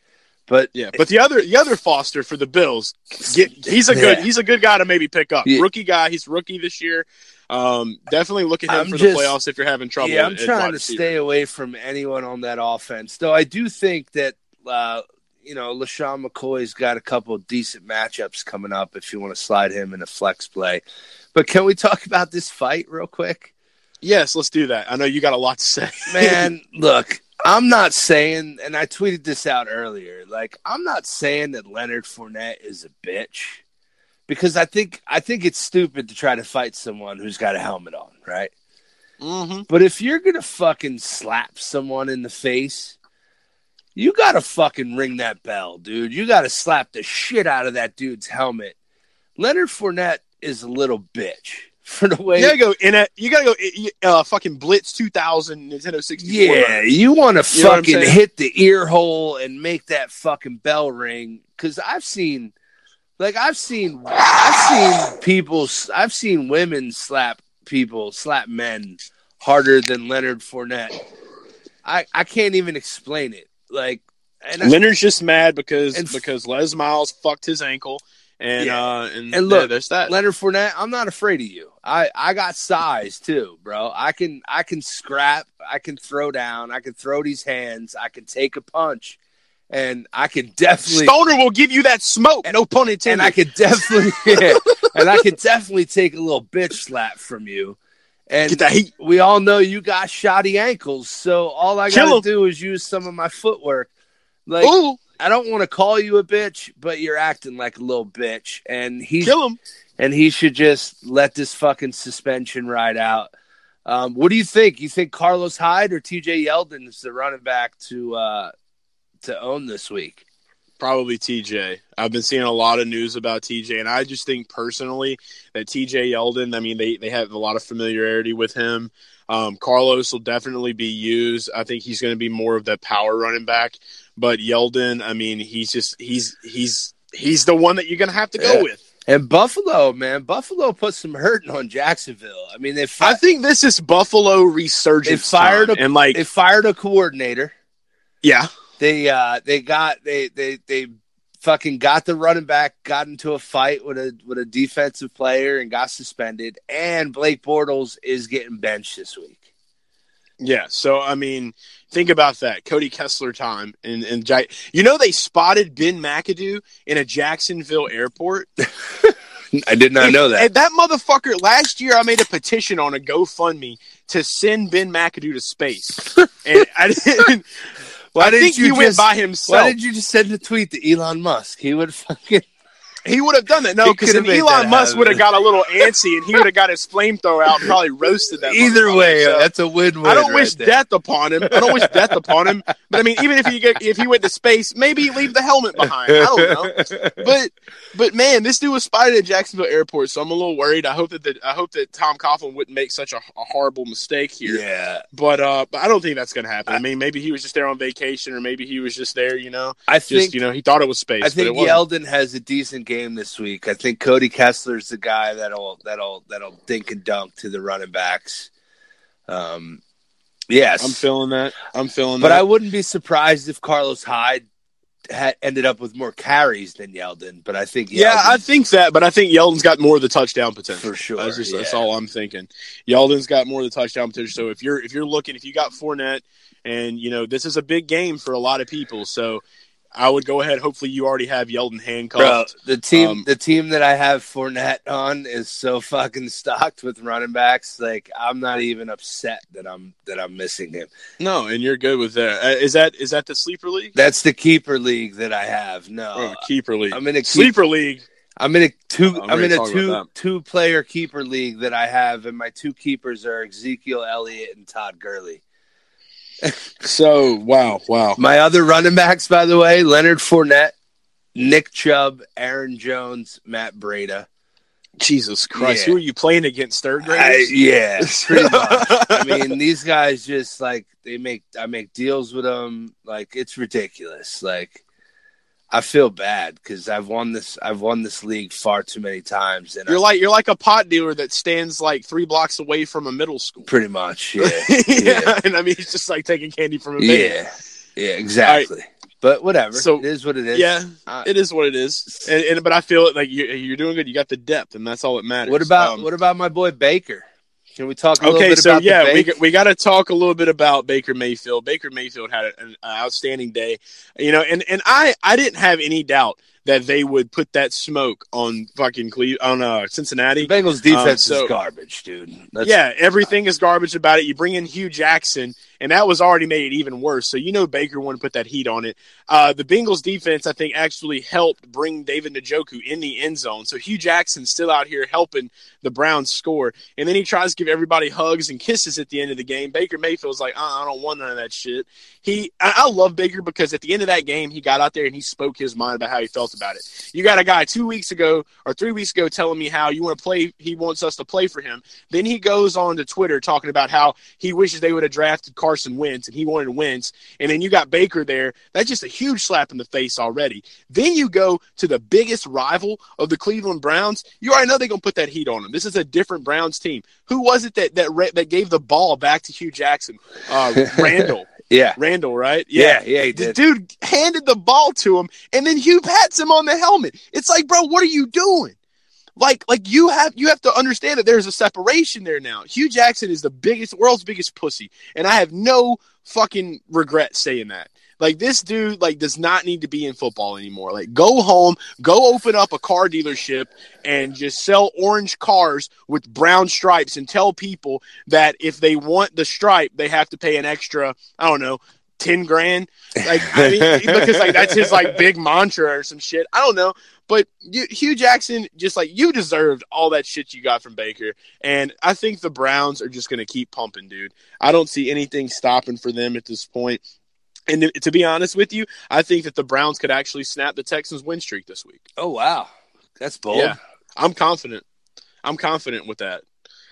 But yeah, but the other the other Foster for the Bills, get, he's a good Yeah. he's a good guy to maybe pick up. Yeah. Rookie guy, he's rookie this year. Um, definitely look at him I'm for just- the playoffs if you're having trouble. yeah, I'm at- at trying wide to receiver. stay away from anyone on that offense. Though I do think that uh, you know LeSean McCoy's got a couple of decent matchups coming up if you want to slide him in a flex play. But can we talk about this fight real quick? Yes, let's do that. I know you got a lot to say, Man, look, I'm not saying, and I tweeted this out earlier. Like, I'm not saying that Leonard Fournette is a bitch because I think I think it's stupid to try to fight someone who's got a helmet on, right? mm-hmm. But if you're gonna fucking slap someone in the face, you gotta fucking ring that bell, dude. You gotta slap the shit out of that dude's helmet. Leonard Fournette is a little bitch for the way You gotta go in a. You gotta go uh, fucking Blitz 2000 Nintendo 64. Yeah, you want to You know what I'm fucking hit the ear hole and make that fucking bell ring. Because I've seen, like, I've seen, I've seen people, I've seen women slap people, slap men harder than Leonard Fournette. I I can't even explain it. Like, and I, Leonard's just mad because And because Les Miles fucked his ankle, and Yeah. uh, and, And look, yeah, there's that. Leonard Fournette, I'm not afraid of you. I I got size too, bro. I can I can scrap, I can throw down, I can throw these hands, I can take a punch, and I can definitely Stoner will give you that smoke. And, no pun intended. and I could definitely yeah, and I could definitely take a little bitch slap from you. And get that heat. we all know you got shoddy ankles, so all I gotta do is use some of my footwork. Like Ooh, I don't want to call you a bitch, but you're acting like a little bitch, and he's kill him. and he should just let this fucking suspension ride out. Um, what do you think? You think Carlos Hyde or TJ Yeldon is the running back to uh, to own this week? Probably TJ. I've been seeing a lot of news about TJ, and I just think personally that TJ Yeldon. I mean, they they have a lot of familiarity with him. Um, Carlos will definitely be used. I think he's going to be more of that power running back. But Yeldon, I mean, he's just he's he's he's the one that you're going to have to go Yeah. with. And Buffalo, man, Buffalo put some hurting on Jacksonville. I mean, they I think this is Buffalo resurgence. They fired a- and like they fired a coordinator. yeah, They uh they got they they they fucking got the running back, got into a fight with a with a defensive player and got suspended. And Blake Bortles is getting benched this week. Yeah, so I mean, think about that. Cody Kessler time and and Ja- you know they spotted Ben McAdoo in a Jacksonville airport. I did not know that. And that motherfucker last year I made a petition on a GoFundMe to send Ben McAdoo to space. and I didn't Why I didn't think you he went just- by Why did you just send a tweet to Elon Musk? He would fucking He would have done that. No, because Elon Musk would have got a little antsy and he would have got his flamethrower out and probably roasted that. either way. So- that's a win-win. I don't right wish there. death upon him. I don't wish death upon him. But I mean, even if he get, if he went to space, maybe leave the helmet behind. I don't know. But but man, this dude was spotted at Jacksonville Airport, so I'm a little worried. I hope that the, I hope that Tom Coughlin wouldn't make such a, a horrible mistake here. yeah, But uh, but I don't think that's gonna happen. I mean, maybe he was just there on vacation, or maybe he was just there. You know, I just think you know, he thought it was space. I think. Yeldon has a decent game this week. I think Cody Kessler's the guy that'll that'll that'll dink and dunk to the running backs. Um, yes, I'm feeling that. I'm feeling that but that. I wouldn't be surprised if Carlos Hyde had ended up with more carries than Yeldon. But I think Yeah, I think that, but I think Yeldon's got more of the touchdown potential For sure, That's, just, that's all I'm thinking. Yeldon's got more of the touchdown potential. So if you're if you're looking, if you got Fournette, and you know this is a big game for a lot of people, so I would go ahead. Hopefully, you already have Yeldon handcuffed. Bro, the team Um, the team that I have Fournette on is so fucking stocked with running backs. Like I'm not even upset that I'm that I'm missing him. No, and you're good with that. Uh, is that is that the sleeper league That's the keeper league that I have. No, keeper league? I'm in a keep, sleeper league. I'm in a two. I'm, I'm in a two two player keeper league that I have, and my two keepers are Ezekiel Elliott and Todd Gurley. So wow, wow. My other running backs, by the way, Leonard Fournette, Nick Chubb, Aaron Jones, Matt Breida. Jesus Christ, Yeah. who are you playing against? Third I, graders? yeah, pretty much. I mean, these guys just like they make. I make deals with them. Like it's ridiculous. Like I feel bad because I've won this. I've won this league far too many times, and You're I, like you're like a pot dealer that stands like three blocks away from a middle school. pretty much. Yeah, yeah. yeah, and I mean he's just like taking candy from a baby. yeah, yeah, exactly. But whatever. So- it is what it is. Yeah, Uh, it is what it is. And, and but I feel it like you, you're doing good. You got the depth, and that's all that matters. What about Um, what about my boy Baker? Can we talk a little Okay, bit so about yeah, the we Bake? we got to talk a little bit about Baker Mayfield. Baker Mayfield had an outstanding day, you know, and and I I didn't have any doubt that they would put that smoke on fucking Cle- on uh, the Cincinnati. Bengals defense um, so- is garbage, dude. That's, yeah, everything is garbage about it. You bring in Hue Jackson, and that was already made it even worse. So you know Baker wanted to put that heat on it. Uh, the Bengals defense, I think, actually helped bring David Njoku in the end zone. So Hue Jackson's still out here helping the Browns score, and then he tries to give everybody hugs and kisses at the end of the game. Baker Mayfield's like, uh, I don't want none of that shit. He, I, I love Baker because at the end of that game, he got out there and he spoke his mind about how he felt about it. You got a guy two weeks ago or three weeks ago telling me how you want to play. He wants us to play for him. Then he goes on to Twitter talking about how he wishes they would have drafted Carson Wentz and he wanted Wentz. And then you got Baker there. That's just a huge slap in the face already. Then you go to the biggest rival of the Cleveland Browns. You already know they're going to put that heat on them. This is a different Browns team. Who was it that that that gave the ball back to Hue Jackson? Uh, Randall. yeah, Randall, right? yeah, yeah. He The dude handed the ball to him, and then Hue pats him on the helmet. It's like, bro, what are you doing? Like, like you have you have to understand that there's a separation there now. Hue Jackson is the biggest, world's biggest pussy, and I have no fucking regret saying that. Like this dude, like does not need to be in football anymore. Like, go home, go open up a car dealership, and just sell orange cars with brown stripes, and tell people that if they want the stripe, they have to pay an extra. I don't know, ten grand. Like I mean, because like that's his like big mantra or some shit. I don't know, but you, Hue Jackson just like you deserved all that shit you got from Baker, and I think the Browns are just gonna keep pumping, dude. I don't see anything stopping for them at this point. And to- to be honest with you, I think that the Browns could actually snap the Texans' win streak this week. Oh wow, that's bold. Yeah. I'm confident. I'm confident with that.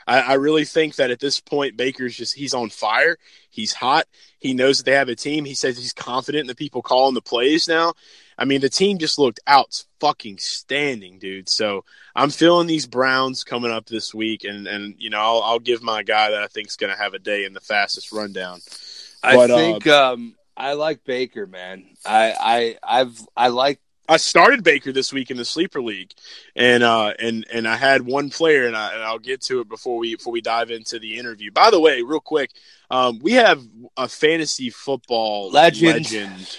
I, I really think that at this point, Baker's just he's on fire. He's hot. He knows that they have a team. He says he's confident in the people calling the plays now. I mean, the team just looked out fucking standing, dude. So I'm feeling these Browns coming up this week, and and you know I'll, I'll give my guy that I think's going to have a day in the Fantasy Rundown. I But, uh, think um, I like Baker, man. I I I've I like I started Baker this week in the sleeper league, and uh, and and I had one player, and, I, and I'll get to it before we before we dive into the interview. By the way, real quick, um, we have a fantasy football Legend. legend,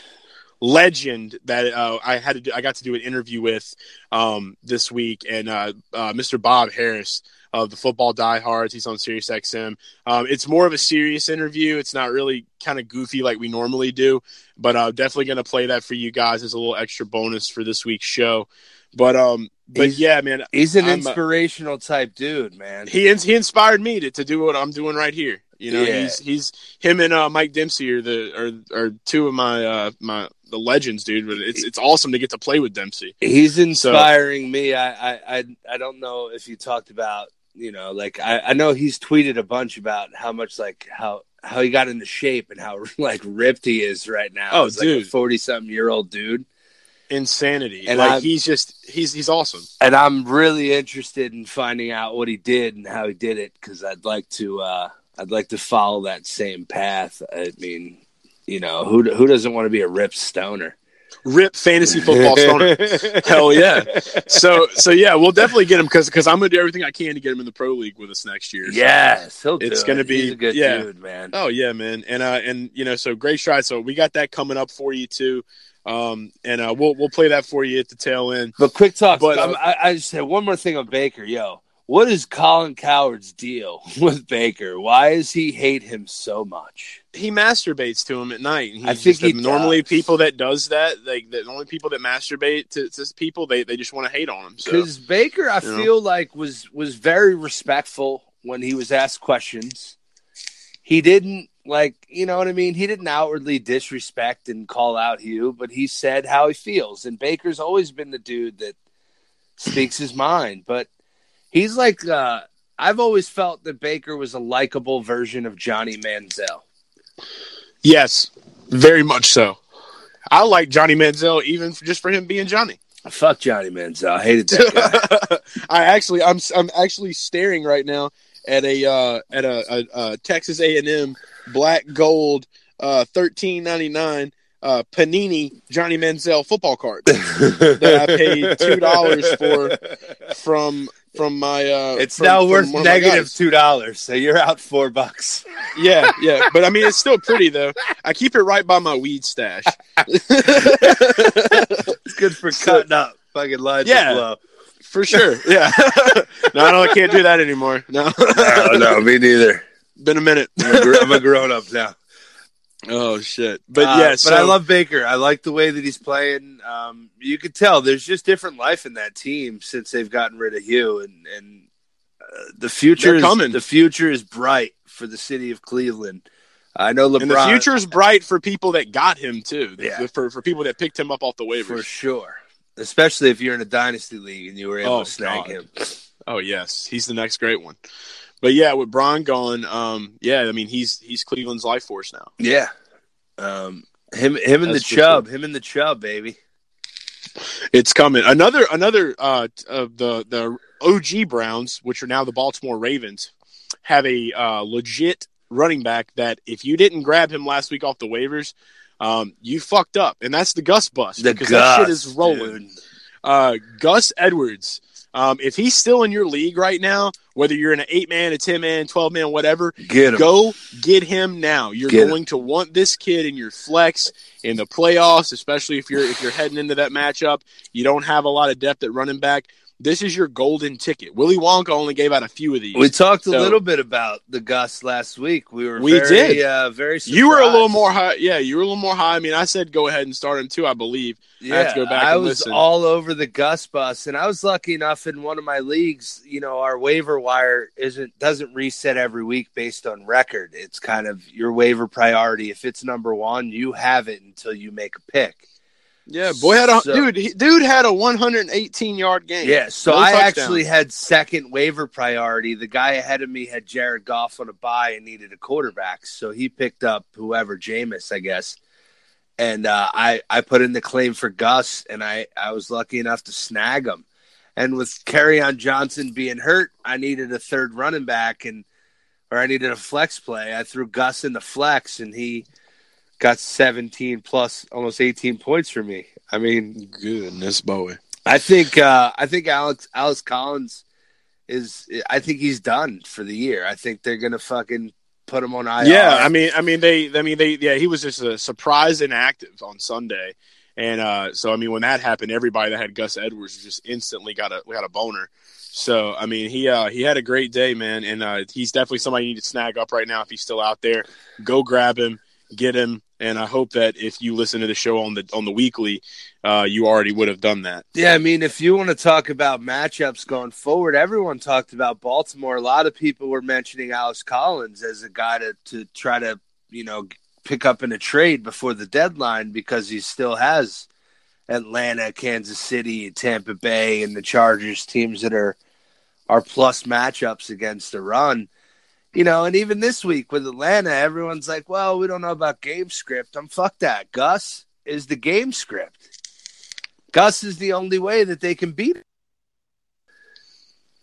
legend that uh, I had to do, I got to do an interview with um, this week, and uh, uh, Mr. Bob Harris of the Football Diehards. He's on Sirius XM. Um, it's more of a serious interview. It's not really kind of goofy like we normally do, but uh, definitely going to play that for you guys as a little extra bonus for this week's show. But um, but He's- yeah, man, he's an I'm, inspirational type dude, man. he he inspired me to, to do what I'm doing right here. You know, Yeah. he's he's him and uh, Mike Dempsey are the are, are two of my uh, my the legends, dude. But it's it's awesome to get to play with Dempsey. He's inspiring me. I, I I I don't know if you talked about you know like I, I know he's tweeted a bunch about how much like how how he got into shape and how like ripped he is right now. Oh, dude. forty something year old dude. Insanity, And like I'm- he's just he's he's awesome. And I'm really interested in finding out what he did and how he did it because I'd like to uh I'd like to follow that same path. I mean, you know who who doesn't want to be a ripped stoner? Rip fantasy football stoner. Hell yeah. So so yeah, we'll definitely get him because because I'm gonna do everything I can to get him in the pro league with us next year. So- Yes, It's it. gonna be- He's a good yeah. dude, man. Oh yeah, man, and uh, and you know, so great stride. So we got that coming up for you too, um, and uh, we'll we'll play that for you at the tail end. But quick talk. But, But uh, I, I just said one more thing on Baker. Yo, what is Colin Cowherd's deal with Baker? Why does he hate him so much? He masturbates to him at night. and I think just- he normally does. people that does that, like the only people that masturbate to, to people, they, they just want to hate on him. So Because Baker, I you know. feel like was was very respectful when he was asked questions. He didn't like, you know what I mean. He didn't outwardly disrespect and call out Hue, but he said how he feels. And Baker's always been the dude that speaks his mind. But He's like uh, I've always felt that Baker was a likable version of Johnny Manziel. Yes, very much so. I like Johnny Manziel even for, just for him being Johnny. Fuck Johnny Manziel. I hated that guy. I actually, I'm, I'm actually staring right now at a, uh, at a, a, a Texas A&M black gold, uh, thirteen ninety nine, uh, Panini Johnny Manziel football card that I paid two dollars for from from my. Uh, it's from- now from worth one of my negative guys. two dollars, so you're out four bucks. Yeah, yeah, but I mean it's still pretty though. I keep it right by my weed stash. It's good for So- cutting up. Fucking lines Yeah. of blow. For sure. Yeah. no, no, I can't do that anymore. No. No, no, me neither. Been a minute. I'm a, gr- I'm a grown up now. Oh shit. But Uh, yeah, but so, I love Baker. I like the way that he's playing. Um, you could tell there's just different life in that team since they've gotten rid of Hue, and and uh, the future They're is coming. the future is bright for the city of Cleveland. I know LeBron and the future's bright for people that got him too. Yeah. For for people that picked him up off the waivers. for sure, especially if you're in a dynasty league and you were able Oh, to snag God. him. Oh yes, he's the next great one. But yeah, with Bron gone, um, yeah, I mean he's he's Cleveland's life force now. Yeah, um, him him and That's the Chub, Chubb, him and the Chubb, baby. It's coming. Another another uh of the the OG Browns, which are now the Baltimore Ravens, have a uh, legit running back that if you didn't grab him last week off the waivers, um, you fucked up, and that's the Gus bust The because that shit is rolling. Uh, Gus Edwards. Um, if he's still in your league right now, whether you're in an eight man, a ten man, twelve man, whatever, Get. Go get him now. You're Get him. going to want this kid in your flex in the playoffs, especially if you're if you're heading into that matchup. You don't have a lot of depth at running back. This is your golden ticket. Willy Wonka only gave out a few of these. We talked a little bit about the Gus last week. We were We very, did. uh, very. you were a little more high. Yeah, you were a little more high. I mean, I said go ahead and start him too. I believe. Yeah, I have to go back I was listen. all over the Gus bus, and I was lucky enough in one of my leagues. You know, our waiver wire isn't doesn't reset every week based on record. It's kind of your waiver priority. If it's number one, you have it until you make a pick. Yeah, boy had a So- dude. He, dude had a 118 yard game. Yeah, so No I touchdowns. actually had second waiver priority. The guy ahead of me had Jared Goff on a buy and needed a quarterback, so he picked up whoever Jameis, I guess. And uh, I I put in the claim for Gus, and I I was lucky enough to snag him. And with on Johnson being hurt, I needed a third running back, and or I needed a flex play. I threw Gus in the flex, and he got 17 plus almost 18 points for me. I mean, goodness, Bowie. I think uh, I think Alex Alex Collins is I think he's done for the year. I think they're gonna fucking put him on IR. Yeah, I mean, I mean, they, I mean, they, yeah, he was just a surprise inactive on Sunday, and uh, so I mean, when that happened, everybody that had Gus Edwards just instantly got a got a boner. So I mean, he uh, he had a great day, man, and uh, he's definitely somebody you need to snag up right now if he's still out there. Go grab him, get him, and I hope that if you listen to the show on the on the weekly, uh, you already would have done that. yeah. I mean, if you want to talk about matchups going forward, everyone talked about Baltimore. A lot of people were mentioning Alex Collins as a guy to to try to you know pick up in a trade before the deadline because he still has Atlanta, Kansas City, Tampa Bay, and the Chargers teams that are are plus matchups against the run. You know, and even this week with Atlanta, everyone's like, well, we don't know about game script. I'm fuck that. Gus is the game script. Gus is the only way that they can beat it.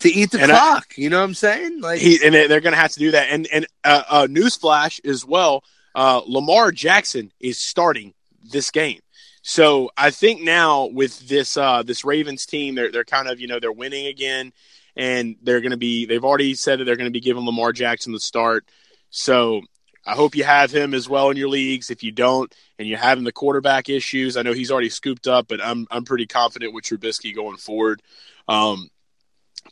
To eat the And I- clock. you know what I'm saying? Like He and they- they're going to have to do that. And and uh, uh, newsflash as well, uh, Lamar Jackson is starting this game. So I think now with this uh, this Ravens team, they're they're kind of you know they're winning again, and they're going to be they've already said that they're going to be giving Lamar Jackson the start. So I hope you have him as well in your leagues. If you don't, and you're having the quarterback issues, I know he's already scooped up, but I'm I'm pretty confident with Trubisky going forward. Um,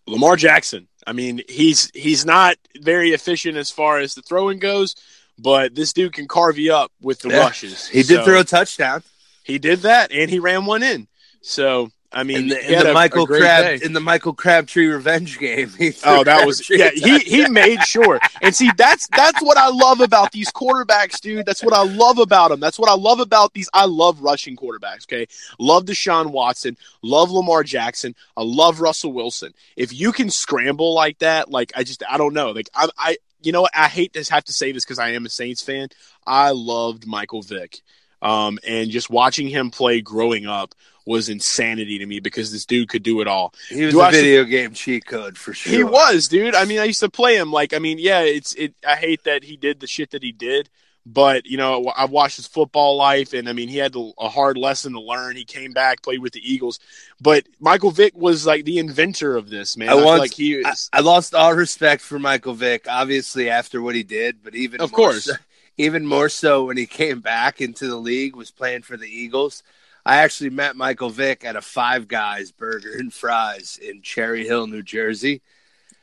Lamar Jackson. I mean, he's he's not very efficient as far as the throwing goes, but this dude can carve you up with the Yeah. rushes. he did So, throw a touchdown. He did that, and he ran one in. So I mean, in the, in the a- a Michael great Crab day. in the Michael Crabtree revenge game. Oh, that was yeah. He he made sure, and see that's that's what I love about these quarterbacks, dude. That's what I love about them. That's what I love about these. I love rushing quarterbacks. Okay, love Deshaun Watson, love Lamar Jackson, I love Russell Wilson. If you can scramble like that, like I just I don't know, like I I you know what I hate to have to say this because I am a Saints fan. I loved Michael Vick, um, and just watching him play growing up was insanity to me because this dude could do it all. He was Do a I video game cheat code for sure. He was, dude. I mean, I used to play him. Like, I mean, yeah, it's it. I hate that he did the shit that he did, but you know, I've watched his football life, and I mean, he had a hard lesson to learn. He came back, played with the Eagles, but Michael Vick was like the inventor of this man. I I, once- like he I. I lost all respect for Michael Vick, obviously after what he did, but even Of more course. so- even more so when he came back into the league, was playing for the Eagles. I actually met Michael Vick at a Five Guys Burger and Fries in Cherry Hill, New Jersey.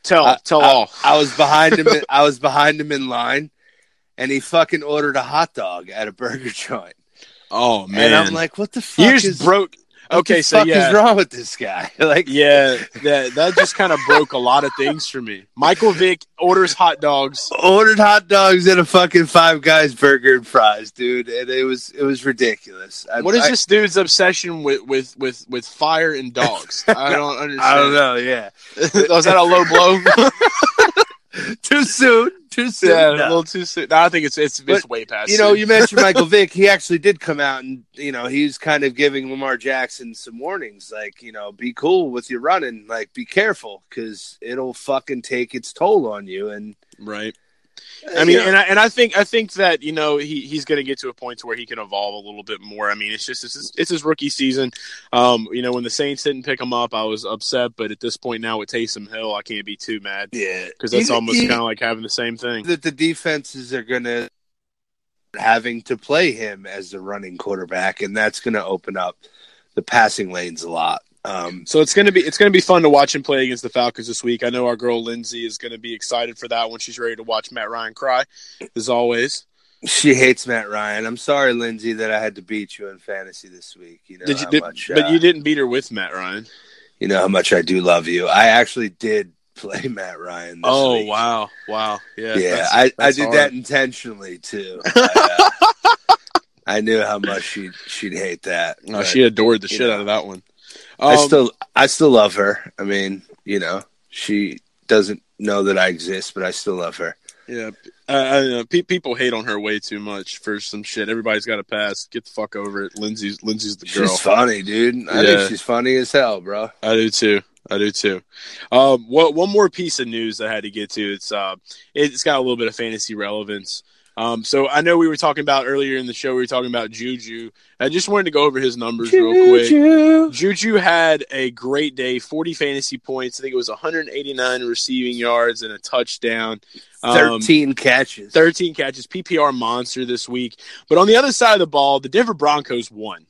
tell I- tell I, all. I was behind him. I was behind him in line, and he fucking ordered a hot dog at a burger joint. oh man, And I'm like, what the fuck you is just broke. Okay, so fuck yeah, is wrong with this guy? like, yeah, that that just kind of broke a lot of things for me. Michael Vick orders hot dogs. ordered hot dogs at a fucking Five Guys Burger and Fries, dude, and it was it was ridiculous. I- What is I- this dude's obsession with with with with fire and dogs? I don't understand. I don't know. Yeah, Was that a low blow? too soon. Too soon. yeah, a little too soon. No, I think it's it's, it's way past. You know, you mentioned Michael Vick. He actually did come out and you know he's kind of giving Lamar Jackson some warnings, like you know, be cool with your running, like be careful because it'll fucking take its toll on you. And right. I mean, know, and I, and I think I think that you know he he's going to get to a point to where he can evolve a little bit more. I mean, it's just it's his, it's his rookie season. Um, you know, when the Saints didn't pick him up, I was upset, but at this point now with Taysom Hill, I can't be too mad yeah, because that's You- almost kind of like having the same thing. that the defenses are going to having to play him as the running quarterback, and that's going to open up the passing lanes a lot. Um, So it's gonna be it's gonna be fun to watch him play against the Falcons this week. I know our girl Lindsay is gonna be excited for that when she's ready to watch Matt Ryan cry, as always. she hates Matt Ryan. I'm sorry, Lindsay, that I had to beat you in fantasy this week. You know Did you? Did, much, but uh, you didn't beat her with Matt Ryan. You know how much I do love you. I actually did play Matt Ryan. This Oh week. wow, wow, yeah, Yeah, that's- I, I did hard. that intentionally too. I, uh, I knew how much she'd she'd hate that. No, but she adored the shit know. out of that one. I Um, still I still love her. I mean, you know, she doesn't know that I exist, but I still love her. yeah. I don't know. Pe- people hate on her way too much for some shit. Everybody's got to pass. Get the fuck over it. Lindsay's Lindsay's the girl. She's funny, dude. I Yeah. think she's funny as hell, bro. I do too. I do too. Um, what, one more piece of news I had to get to. It's uh, it's got a little bit of fantasy relevance. Um, so I know we were talking about earlier in the show. We were talking about Juju. I just wanted to go over his numbers real quick. Juju had a great day, 40 fantasy points. I think it was 189 receiving yards and a touchdown. Um, Thirteen catches. 13 catches, PPR monster this week. But on the other side of the ball, the Denver Broncos won,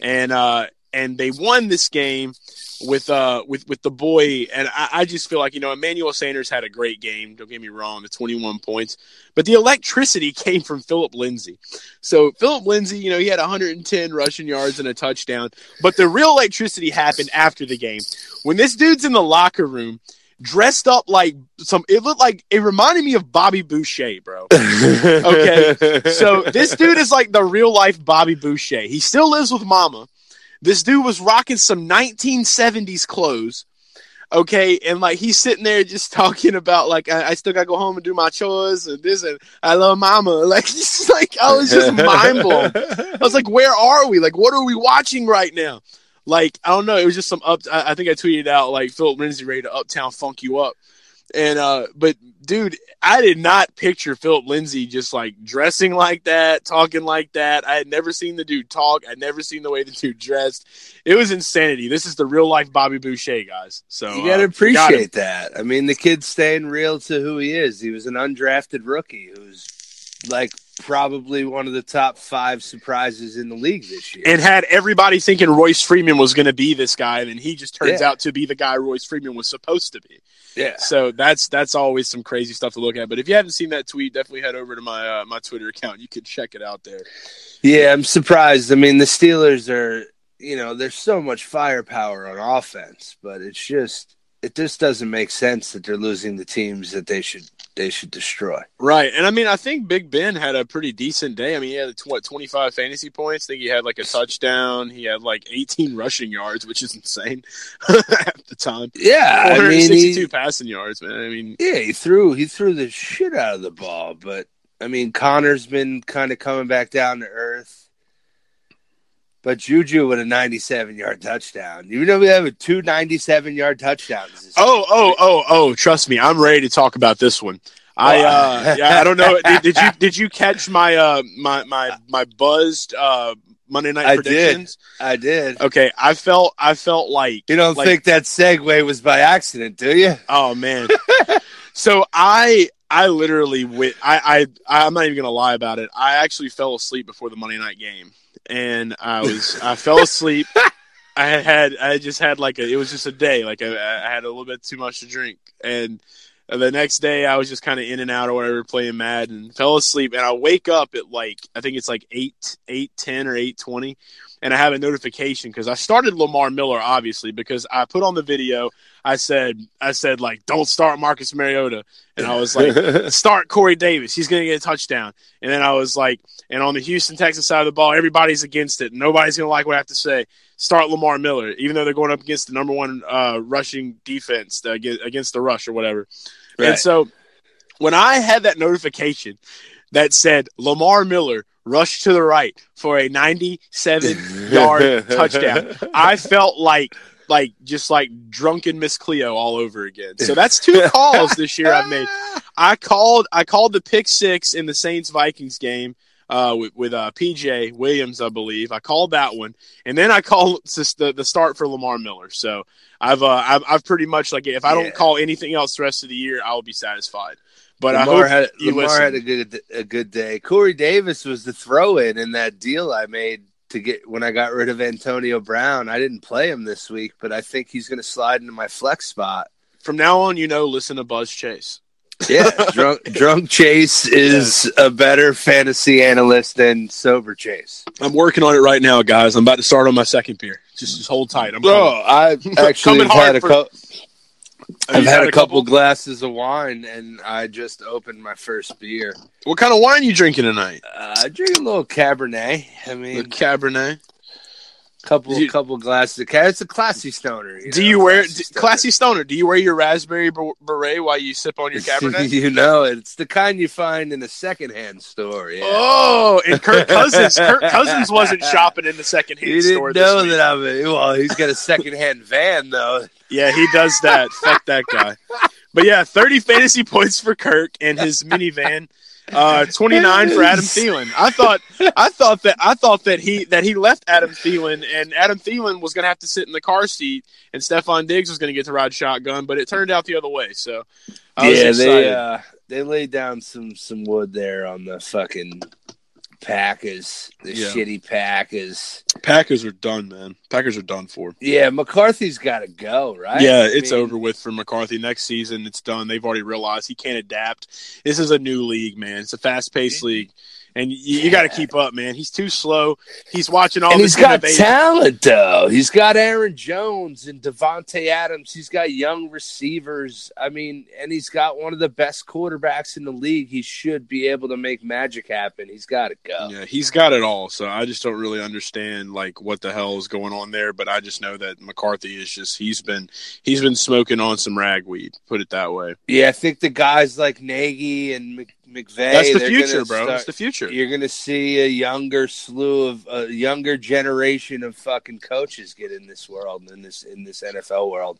and uh, and they won this game with uh with with the boy. And I, I just feel like you know Emmanuel Sanders had a great game. Don't get me wrong, the 21 points, but the electricity came from Phillip Lindsay. So Phillip Lindsay, you know, he had 110 rushing yards and a touchdown. But the real electricity happened after the game when this dude's in the locker room. Dressed up like some, it looked like it reminded me of Bobby Boucher, bro. Okay, so this dude is like the real life Bobby Boucher. He still lives with mama. This dude was rocking some 1970s clothes. Okay, and like he's sitting there just talking about like I, I still gotta go home and do my chores and this and I love mama. Like just like I was just mind blown. I was like, where are we? Like, what are we watching right now? Like, I don't know. It was just some up. I, I think I tweeted out like Phillip Lindsay ready to uptown funk you up. And uh, but dude, I did not picture Phillip Lindsay just like dressing like that, talking like that. I had never seen the dude talk. I'd never seen the way the dude dressed. It was insanity. This is the real life Bobby Boucher, guys. So You gotta uh, got him. appreciate that. I mean, the kid's staying real to who he is. He was an undrafted rookie who's like probably one of the top five surprises in the league this year. and had everybody thinking Royce Freeman was going to be this guy, and then he just turns Yeah. out to be the guy Royce Freeman was supposed to be. Yeah, So that's that's always some crazy stuff to look at. But if you haven't seen that tweet, definitely head over to my uh, my Twitter account. You can check it out there. yeah, I'm surprised. I mean, the Steelers are, you know, there's so much firepower on offense, but it's just it just doesn't make sense that they're losing the teams that they should they should destroy. Right, and I mean, I think Big Ben had a pretty decent day. I mean, he had what twenty five fantasy points. I think he had like a touchdown. He had like eighteen rushing yards, which is insane at the time. Yeah, I mean, sixty two passing yards, man. I mean, yeah, he threw he threw the shit out of the ball, but I mean, Conner's been kind of coming back down to earth. But Juju with a 97 yard touchdown. You know we have a two 97 yard touchdowns. Oh, oh, oh, oh! Trust me, I'm ready to talk about this one. I uh, yeah, I don't know. Did, did, you did you catch my uh my my my buzzed uh Monday night I predictions? Did. I did. Okay, I felt I felt like you don't like, think that segue was by accident, do you? Oh man. so I I literally went. I I I'm not even gonna lie about it. I actually fell asleep before the Monday night game and I was I fell asleep. I had I just had like a it was just a day like I, I had a little bit too much to drink and the next day I was just kind of in and out or whatever playing mad and fell asleep and I wake up at like I think it's like eight eight ten or eight twenty and I have a notification because I started Lamar Miller obviously because I put on the video. I said I said like don't start Marcus Mariota, and I was like start Corey Davis. He's gonna get a touchdown. And then I was like, and on the Houston Texas side of the ball, everybody's against it. Nobody's gonna like what I have to say. Start Lamar Miller, even though they're going up against the number one uh, rushing defense against the rush or whatever. Right. And so when I had that notification that said Lamar Miller rushed to the right for a 97 yard touchdown. I felt like like just like drunken Miss Cleo all over again. So that's two calls this year I've made. I called I called the pick six in the Saints Vikings game uh, with, with uh, PJ Williams, I believe. I called that one, and then I called the the start for Lamar Miller. So I've uh, I've, I've pretty much like if I don't yeah. call anything else the rest of the year, I will be satisfied. But Lamar I had Lamar had a good a good day. Corey Davis was the throw in in that deal I made to get when I got rid of Antonio Brown. I didn't play him this week, but I think he's going to slide into my flex spot. From now on, you know, listen to Buzz Chase. Yeah, drunk drunk Chase is a better fantasy analyst than sober Chase. I'm working on it right now, guys. I'm about to start on my second beer. Just, just hold tight. I'm Bro, I actually had a couple. I've had, had, a couple, couple, glasses of wine, and I just opened my first beer. What kind of wine you drinking tonight? Uh, I drink a little Cabernet. I mean, Cabernet. Couple, you, couple glasses of It's a classy stoner. do know? you wear classy, do, classy stoner? Do you wear your raspberry beret while you sip on your Cabernet? you know, it's the kind you find in a secondhand store. Yeah. Oh, and Kirk Cousins, Kirk Cousins wasn't shopping in the secondhand store. Didn't know that I'm. Well, he's got a secondhand van though. Yeah, he does that. Fuck that guy. But yeah, 30 fantasy points for Kirk and his minivan. Uh, 29 for Adam Thielen. I thought I thought that I thought that he that he left Adam Thielen and Adam Thielen was going to have to sit in the car seat and Stefon Diggs was going to get to ride shotgun, but it turned out the other way. So yeah, they uh, they laid down some some wood there on the fucking Packers, the yeah. shitty Packers. Packers are done, man. Packers are done for. Yeah, McCarthy's got to go, right? Yeah, I it's mean, over with for McCarthy. Next season, it's done. They've already realized he can't adapt. This is a new league, man. It's a fast paced league and you, you got to keep up, man. He's too slow. He's watching all. And he's got innovation. talent, though. He's got Aaron Jones and Davante Adams. He's got young receivers. I mean, and he's got one of the best quarterbacks in the league. He should be able to make magic happen. He's got to go. Yeah, he's got it all. So I just don't really understand like what the hell is going on there. But I just know that McCarthy is just he's been he's been smoking on some ragweed. Put it that way. Yeah, I think the guys like Nagy and McVay. That's the future, bro. That's the future. You're gonna see a younger slew of a younger generation of fucking coaches get in this world in this in this NFL world.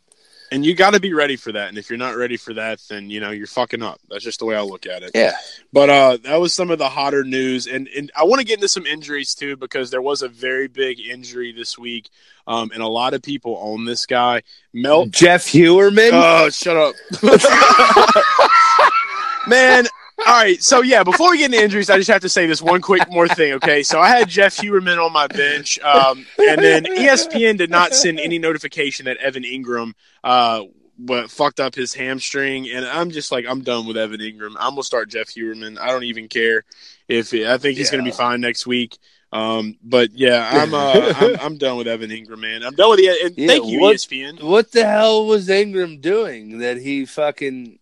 And you got to be ready for that. And if you're not ready for that, then you know you're fucking up. That's just the way I look at it. Yeah. But uh, that was some of the hotter news, and and I want to get into some injuries too because there was a very big injury this week, um, and a lot of people own this guy, Mel Jeff Heuerman. Oh, shut up, man. All right, so yeah, before we get into injuries, I just have to say this one quick more thing, okay? So I had Jeff Heuerman on my bench, um, and then ESPN did not send any notification that Evan Engram uh, fucked up his hamstring, and I'm just like, I'm done with Evan Engram. I'm gonna start Jeff Heuerman. I don't even care if it, I think he's yeah. gonna be fine next week. Um, but yeah, I'm uh, I'm, I'm done with Evan Engram, man. I'm done with the. And Yeah, thank you, what- ESPN. What the hell was Engram doing that he fucking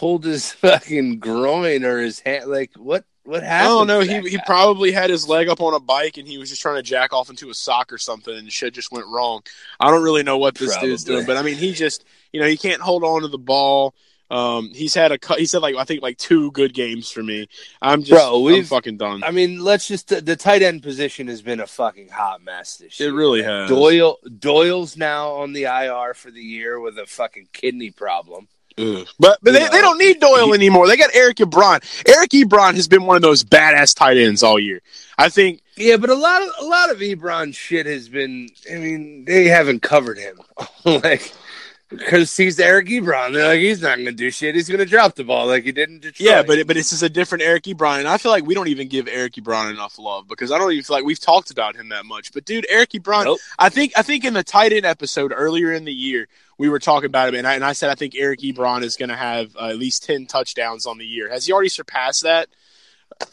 pulled his fucking groin or his hand? Like what? What happened? I don't know. He that he probably had his leg up on a bike and he was just trying to jack off into a sock or something, and shit just went wrong. I don't really know what this dude's Probably. doing, but I mean, he just you know he can't hold on to the ball. Um, he's had a cou- he said like I think like two good games for me. I'm just Bro, I'm we've- fucking done. I mean, let's just the tight end position has been a fucking hot mess this year. It really has. Doyle Doyle's now on the IR for the year with a fucking kidney problem. Ugh. But but You they, they don't need Doyle anymore. They got Eric Ebron. Eric Ebron has been one of those badass tight ends all year. I think Yeah, but a lot of a lot of Ebron shit has been. I mean, they haven't covered him like because he's Eric Ebron. They're like, he's not going to do shit. He's going to drop the ball like he did in Detroit. yeah, but but this is a different Eric Ebron, and I feel like we don't even give Eric Ebron enough love because I don't even feel like we've talked about him that much. But dude, Eric Ebron, Nope. I think I think in the tight end episode earlier in the year we were talking about him, and I, and I said I think Eric Ebron is going to have uh, at least ten touchdowns on the year. Has he already surpassed that?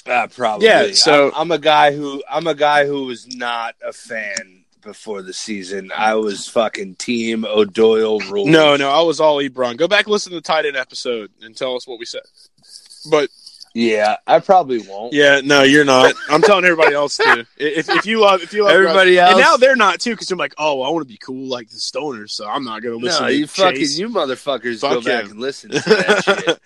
Uh, probably. Yeah, so- I'm, I'm a guy who I'm a guy who is not a fan before the season. I was fucking team O'Doyle rule. No, no, I was all Ebron. Go back and listen to the tight end episode and tell us what we said. But Yeah, I probably won't. Yeah, no, you're not. I'm telling everybody else too. If, if you love, if you love Everybody and else- now they're not too because they're like, oh, I want to be cool like the stoners, so I'm not gonna listen. No, to you fucking Chase. you motherfuckers Fuck go back and listen to that shit.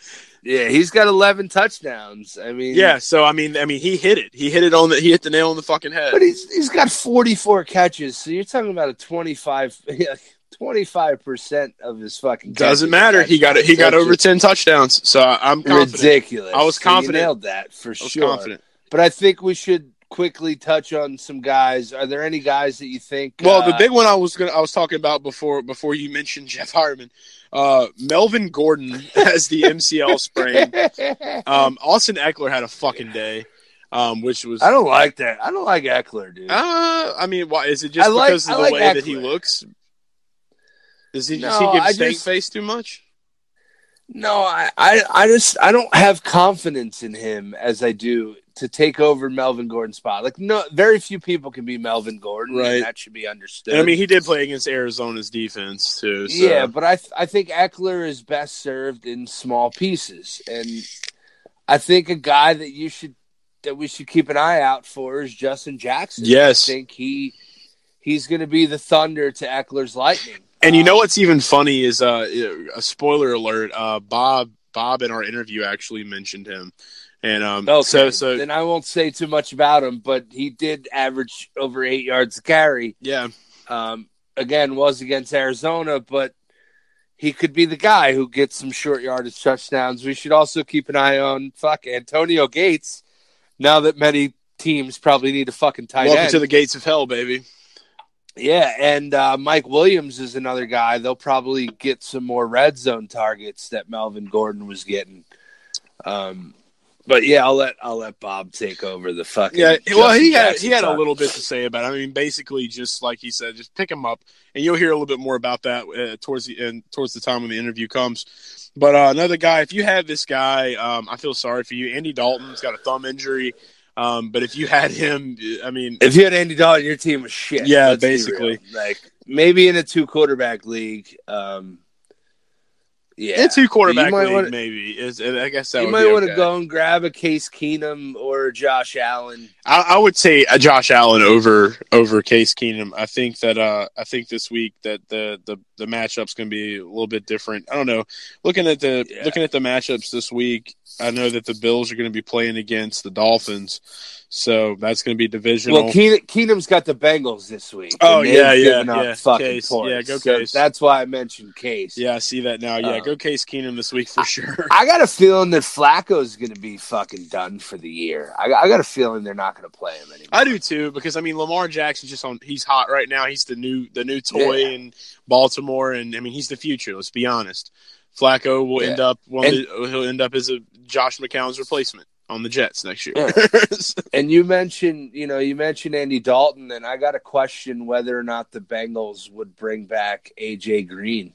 Yeah, he's got 11 touchdowns. I mean, yeah, so I mean, I mean, he hit it. He hit it on the. He hit the nail on the fucking head. But he's he's got 44 catches, so you're talking about a 25 25 percent of his fucking Doesn't matter. He got it. He got over ten touchdowns. So I'm confident. ridiculous. I was So confident. nailed that for sure. confident. But I think we should quickly touch on some guys. Are there any guys that you think? Well, the uh, big one I was gonna I was talking about before before you mentioned Jeff Heuerman, uh, Melvin Gordon has the MCL sprain. Um, Austin Ekeler had a fucking day, um, which was I don't like that. I don't like Ekeler, dude. Uh, I mean, why is it just like- because of I the like way that he looks? Does he No, does he give I stank just- face too much? No, I, I, I just I don't have confidence in him as I do to take over Melvin Gordon's spot. Like no, very few people can be Melvin Gordon, Right. And that should be understood. And I mean, he did play against Arizona's defense too. So. yeah, but I th- I think Ekeler is best served in small pieces, and I think a guy that you should that we should keep an eye out for is Justin Jackson. Yes. I think he he's going to be the thunder to Ekeler's lightning. and you Uh, know what's even funny is uh, a spoiler alert. Uh, Bob Bob in our interview actually mentioned him, and um, Okay, so so then I won't say too much about him, but he did average over eight yards a carry. yeah, Um, again, was against Arizona, but he could be the guy who gets some short yardage touchdowns. We should also keep an eye on fuck Antonio Gates. Now that many teams probably need a fucking tight welcome end. to the gates of hell, baby. yeah, and uh, Mike Williams is another guy. They'll probably get some more red zone targets that Melvin Gordon was getting. Um, but yeah, I'll let I'll let Bob take over the fucking. Yeah, well, Justin he had Jackson he had a little bit to say about. it. I mean, basically, just like he said, just pick him up, and you'll hear a little bit more about that uh, towards the end, towards the time when the interview comes. But uh, another guy, if you have this guy, um, I feel sorry for you. Andy Dalton's got a thumb injury, um, but if you had him, I mean, If you had Andy Dalton, your team was shit. Yeah, basically. like maybe in a two quarterback league. Um, yeah, two quarterback You might league, wanna- maybe is. I guess that you might want to okay. go and grab a Case Keenum or Josh Allen. I, I would say Josh Allen over over Case Keenum. I think that uh, I think this week that the the the matchup's going to be a little bit different. I don't know. Looking at the Yeah. looking at the matchups this week, I know that the Bills are going to be playing against the Dolphins, so that's going to be divisional. Well, Keen, Keenum's got the Bengals this week. Oh, yeah, yeah, yeah. Fucking Case. points. Yeah, go So Case. That's why I mentioned Case. yeah, I see that now. Yeah, Uh, go Case Keenum this week for sure. I got a feeling that Flacco's going to be fucking done for the year. I, I got a feeling they're not going to play him anymore. I do too because I mean Lamar Jackson's just on. He's hot right now. He's the new the new toy Yeah. in Baltimore, and I mean he's the future. Let's be honest. Flacco will end up one. of And- the, he'll end up as a Josh McCown's replacement on the Jets next year. And you mentioned, you know, you mentioned Andy Dalton, and I got a question whether or not the Bengals would bring back AJ Green.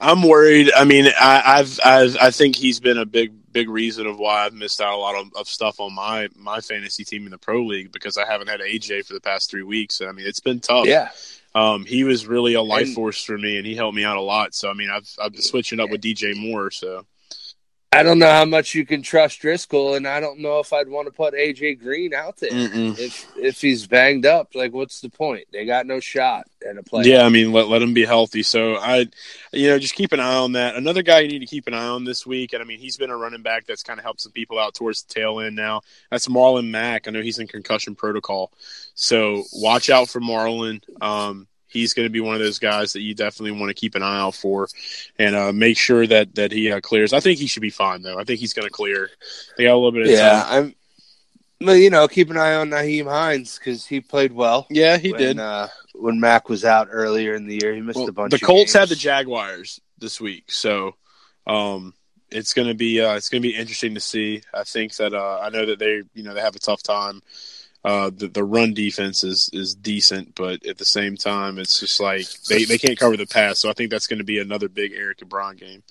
I'm worried. I mean, I, I've, I've, I think he's been a big, big reason of why I've missed out a lot of, of stuff on my my fantasy team in the pro league because I haven't had AJ for the past three weeks. I mean, it's been tough. Yeah. Um, he was really a life And- force for me, and he helped me out a lot. So I mean, I've I've been switching up with DJ Moore. So I don't know how much you can trust Driskel, and I don't know if I'd want to put AJ Green out there Mm-mm. if if he's banged up. Like, what's the point? They got no shot at a play. yeah, I mean, let let him be healthy. So I, you know, just keep an eye on that. Another guy you need to keep an eye on this week, and I mean, he's been a running back that's kind of helped some people out towards the tail end now. That's Marlon Mack. I know he's in concussion protocol, so watch out for Marlon. Um, he's going to be one of those guys that you definitely want to keep an eye out for, and uh, make sure that that he uh, clears. I think he should be fine though. I think he's going to clear. They got a little bit of yeah. time. I'm. Well, you know, keep an eye on Nyheim Hines because he played well. Yeah, he when, did. uh, when Mack was out earlier in the year. He missed Well, a bunch. the Colts games. have the Jaguars this week, so um, it's gonna be uh, it's gonna be interesting to see. I think that uh, I know that they you know they have a tough time. Uh, the the run defense is is decent, but at the same time, it's just like they, they can't cover the pass. So I think that's going to be another big Eric Ebron game.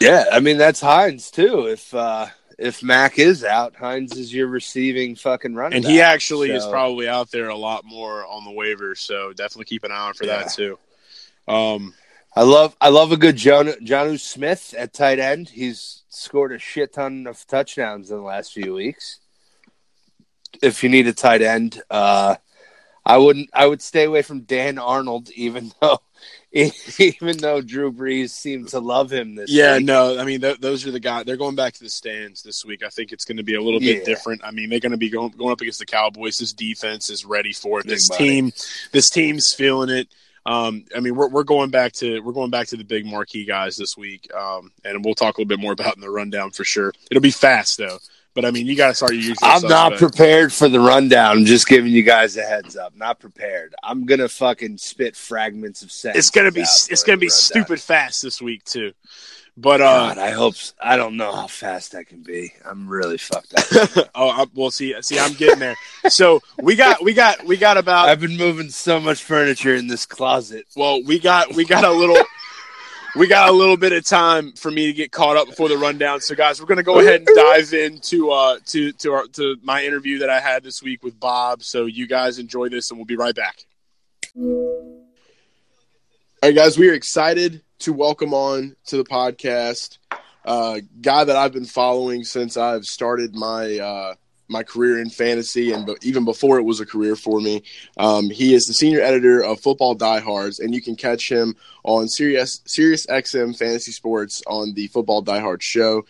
Yeah, I mean that's Hines too. If uh if Mack is out, Hines is your receiving fucking running. And he back. actually is probably out there a lot more on the waivers, so definitely keep an eye out for Yeah. that too. Um, I love I love a good John Jonnu Smith at tight end. He's scored a shit ton of touchdowns in the last few weeks. If you need a tight end, uh, I wouldn't. I would stay away from Dan Arnold, even though even though Drew Brees seemed to love him this. Yeah, week. no, I mean th- those are the guys. They're going back to the stands this week. I think it's going to be a little bit Yeah. different. I mean, they're going to be going going up against the Cowboys. This defense is ready for it. This team, this team's feeling it. Um, I mean, we're we're going back to we're going back to the big marquee guys this week, um, and we'll talk a little bit more about in the rundown for sure. It'll be fast though, but I mean, you got to start usual. I'm not prepared for the rundown. I'm just giving you guys a heads up. Not prepared. I'm gonna fucking spit fragments of sentences. It's gonna be it's gonna be rundown. stupid fast this week too. But uh, God, I hope. I don't know how fast I can be. I'm really fucked up. oh, I, well, see, see, I'm getting there. So we got, we got, we got about I've been moving so much furniture in this closet. Well, we got we got a little we got a little bit of time for me to get caught up before the rundown. So guys, we're gonna go ahead and dive into uh to to our to my interview that I had this week with Bob. So you guys enjoy this and we'll be right back. All right, guys, we are excited to welcome on to the podcast uh guy that I've been following since I've started my uh my career in fantasy and even before it was a career for me. Um, he is the senior editor of Football Diehards, and you can catch him on Sirius Sirius XM Fantasy Sports on the Football Diehard show.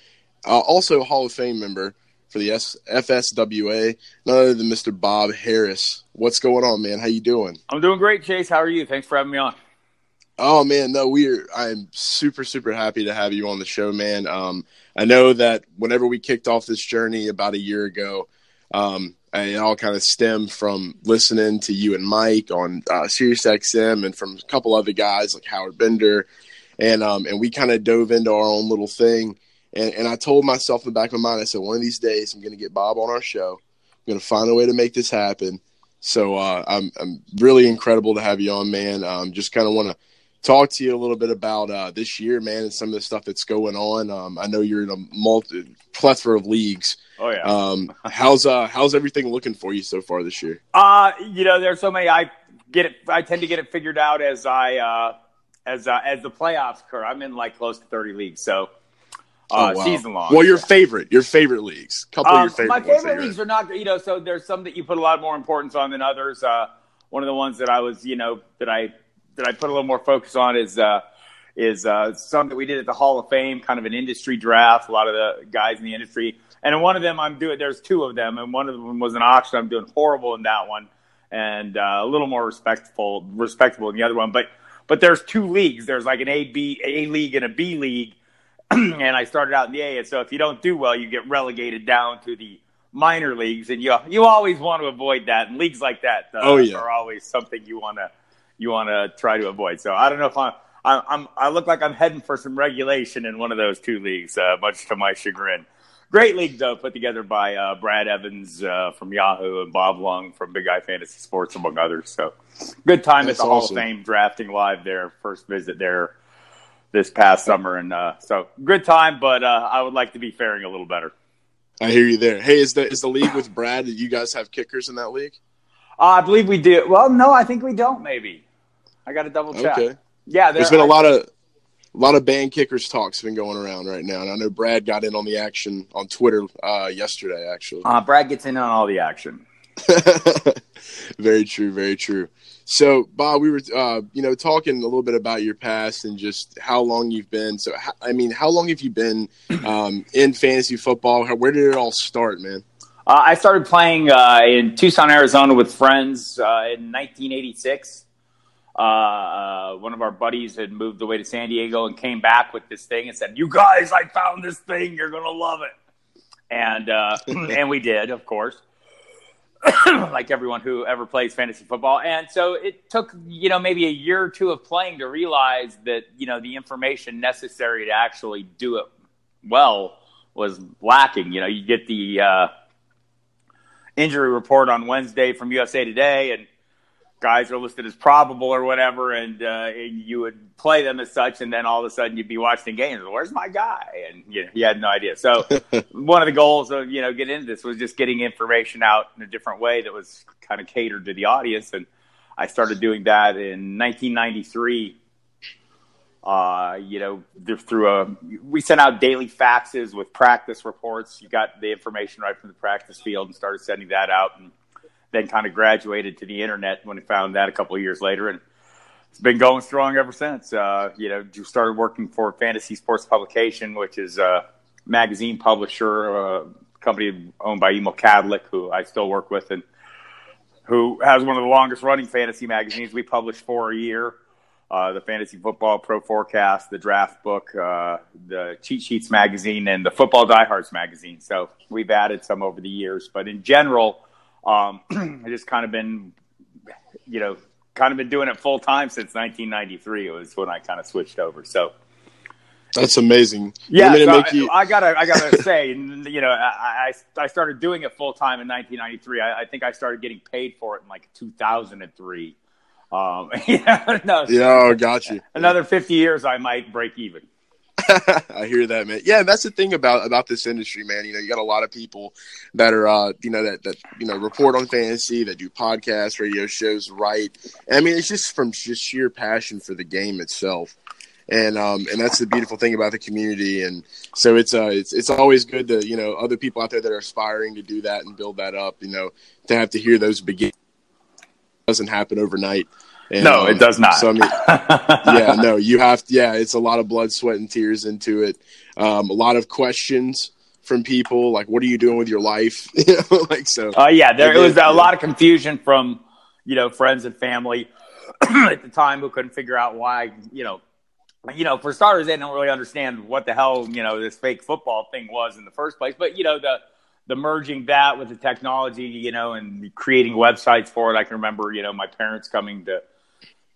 Uh, also, Hall of Fame member for the S- FSWA, none other than Mr. Bob Harris. What's going on, man? How you doing? I'm doing great, Chase. How are you? Thanks for having me on. Oh man, no, we're I'm super super happy to have you on the show, man. Um, I know that whenever we kicked off this journey about a year ago, um, it all kind of stemmed from listening to you and Mike on uh, Sirius XM and from a couple other guys like Howard Bender, and um, and we kind of dove into our own little thing. And, and I told myself in the back of my mind, I said, one of these days I'm going to get Bob on our show. I'm going to find a way to make this happen. So uh, I'm I'm really incredible to have you on, man. Um, just kind of want to talk to you a little bit about uh, this year, man, and some of the stuff that's going on. Um, I know you're in a multi plethora of leagues. Oh yeah. Um, how's uh, how's everything looking for you so far this year? Uh, you know, there's so many. I get it. I tend to get it figured out as I uh, as uh, as the playoffs occur. I'm in like close to 30 leagues, so uh, Oh, wow. season long. Well, your favorite, your favorite leagues, couple of Um, your favorite. my favorite leagues are not, you know, so there's some that you put a lot more importance on than others. Uh, one of the ones that I was, you know, that I that I put a little more focus on is uh, is uh, some that we did at the Hall of Fame, kind of an industry draft. A lot of the guys in the industry, and in one of them, I'm doing. There's two of them, and one of them was an auction. I'm doing horrible in that one, and uh, a little more respectful, respectable in the other one. But but there's two leagues. There's like an A B A league and a B league and I started out in the A. And so if you don't do well, you get relegated down to the minor leagues, and you you always want to avoid that. And leagues like that uh, Oh, yeah. are always something you want to you want to try to avoid. So I don't know if I'm. I'm, I'm, I look like I'm heading for some regulation in one of those two leagues, uh, much to my chagrin. Great league, though, put together by uh, Brad Evans uh, from Yahoo and Bob Lung from Big Eye Fantasy Sports, among others. So, good time That's at the Hall of Fame, drafting live there. First visit there this past summer, and uh, so good time. But uh, I would like to be faring a little better. I hear you there. Hey, is the is the league with Brad? Do you guys have kickers in that league? Uh, I believe we do. Well, no, I think we don't. Maybe I got to double check. Okay. Yeah, There's been a lot of a lot of band kickers talks been going around right now, and I know Brad got in on the action on Twitter uh, yesterday. Actually, Uh, Brad gets in on all the action. very true, very true. So, Bob, we were, uh, you know, talking a little bit about your past and just how long you've been. So, I mean, how long have you been um, in fantasy football? How, where did it all start, man? Uh, I started playing uh, in Tucson, Arizona, with friends uh, in 1986. Uh, uh, one of our buddies had moved away to San Diego and came back with this thing and said, "You guys, I found this thing. You're gonna love it." And uh, and we did, of course, like everyone who ever plays fantasy football. And so it took you know maybe a year or two of playing to realize that you know the information necessary to actually do it well was lacking. You know, you get the uh, injury report on Wednesday from USA Today, and guys are listed as probable or whatever, and, uh, and you would play them as such, and then all of a sudden you'd be watching games. Where's my guy? And you, know, you had no idea. So one of the goals of you know getting into this was just getting information out in a different way that was kind of catered to the audience, and I started doing that in 1993. Uh, you know, through a we sent out daily faxes with practice reports. You got the information right from the practice field and started sending that out, and then kind of graduated to the internet when I found that a couple of years later, and it's been going strong ever since. Uh, you know, you started working for Fantasy Sports Publication, which is a magazine publisher, a company owned by Emil Kadlec, who I still work with, and who has one of the longest running fantasy magazines. We publish four a year. Uh, the Fantasy Football Pro Forecast, the Draft Book, uh, the Cheat Sheets magazine, and the Football Diehards magazine. So we've added some over the years, but in general, um, I just kind of been, you know, kind of been doing it full time since 1993. It was when I kind of switched over. So that's amazing. Yeah, so I, you... I, gotta, I gotta say, you know, I, I started doing it full time in 1993. I, I think I started getting paid for it in like 2003. Um, yeah, no, yeah, got you. Another 50 years, I might break even. I hear that, man. Yeah, that's the thing about about this industry, man. You know, you got a lot of people that are, uh, you know, that that you know report on fantasy, that do podcasts, radio shows, write. And I mean, it's just from just sheer passion for the game itself, and um, and that's the beautiful thing about the community. And so it's uh, it's it's always good to you know other people out there that are aspiring to do that and build that up. You know, to have to hear those begin doesn't happen overnight. And, no, um, it does not. So I mean, yeah, no, you have to. Yeah, it's a lot of blood, sweat, and tears into it. Um, a lot of questions from people, like, "What are you doing with your life?" you know, like so. Oh uh, yeah, there was a lot of confusion from you know friends and family at the time who couldn't figure out why you know. You know, for starters, they don't really understand what the hell you know this fake football thing was in the first place. But you know, the the merging that with the technology, you know, and creating websites for it. I can remember, you know, my parents coming to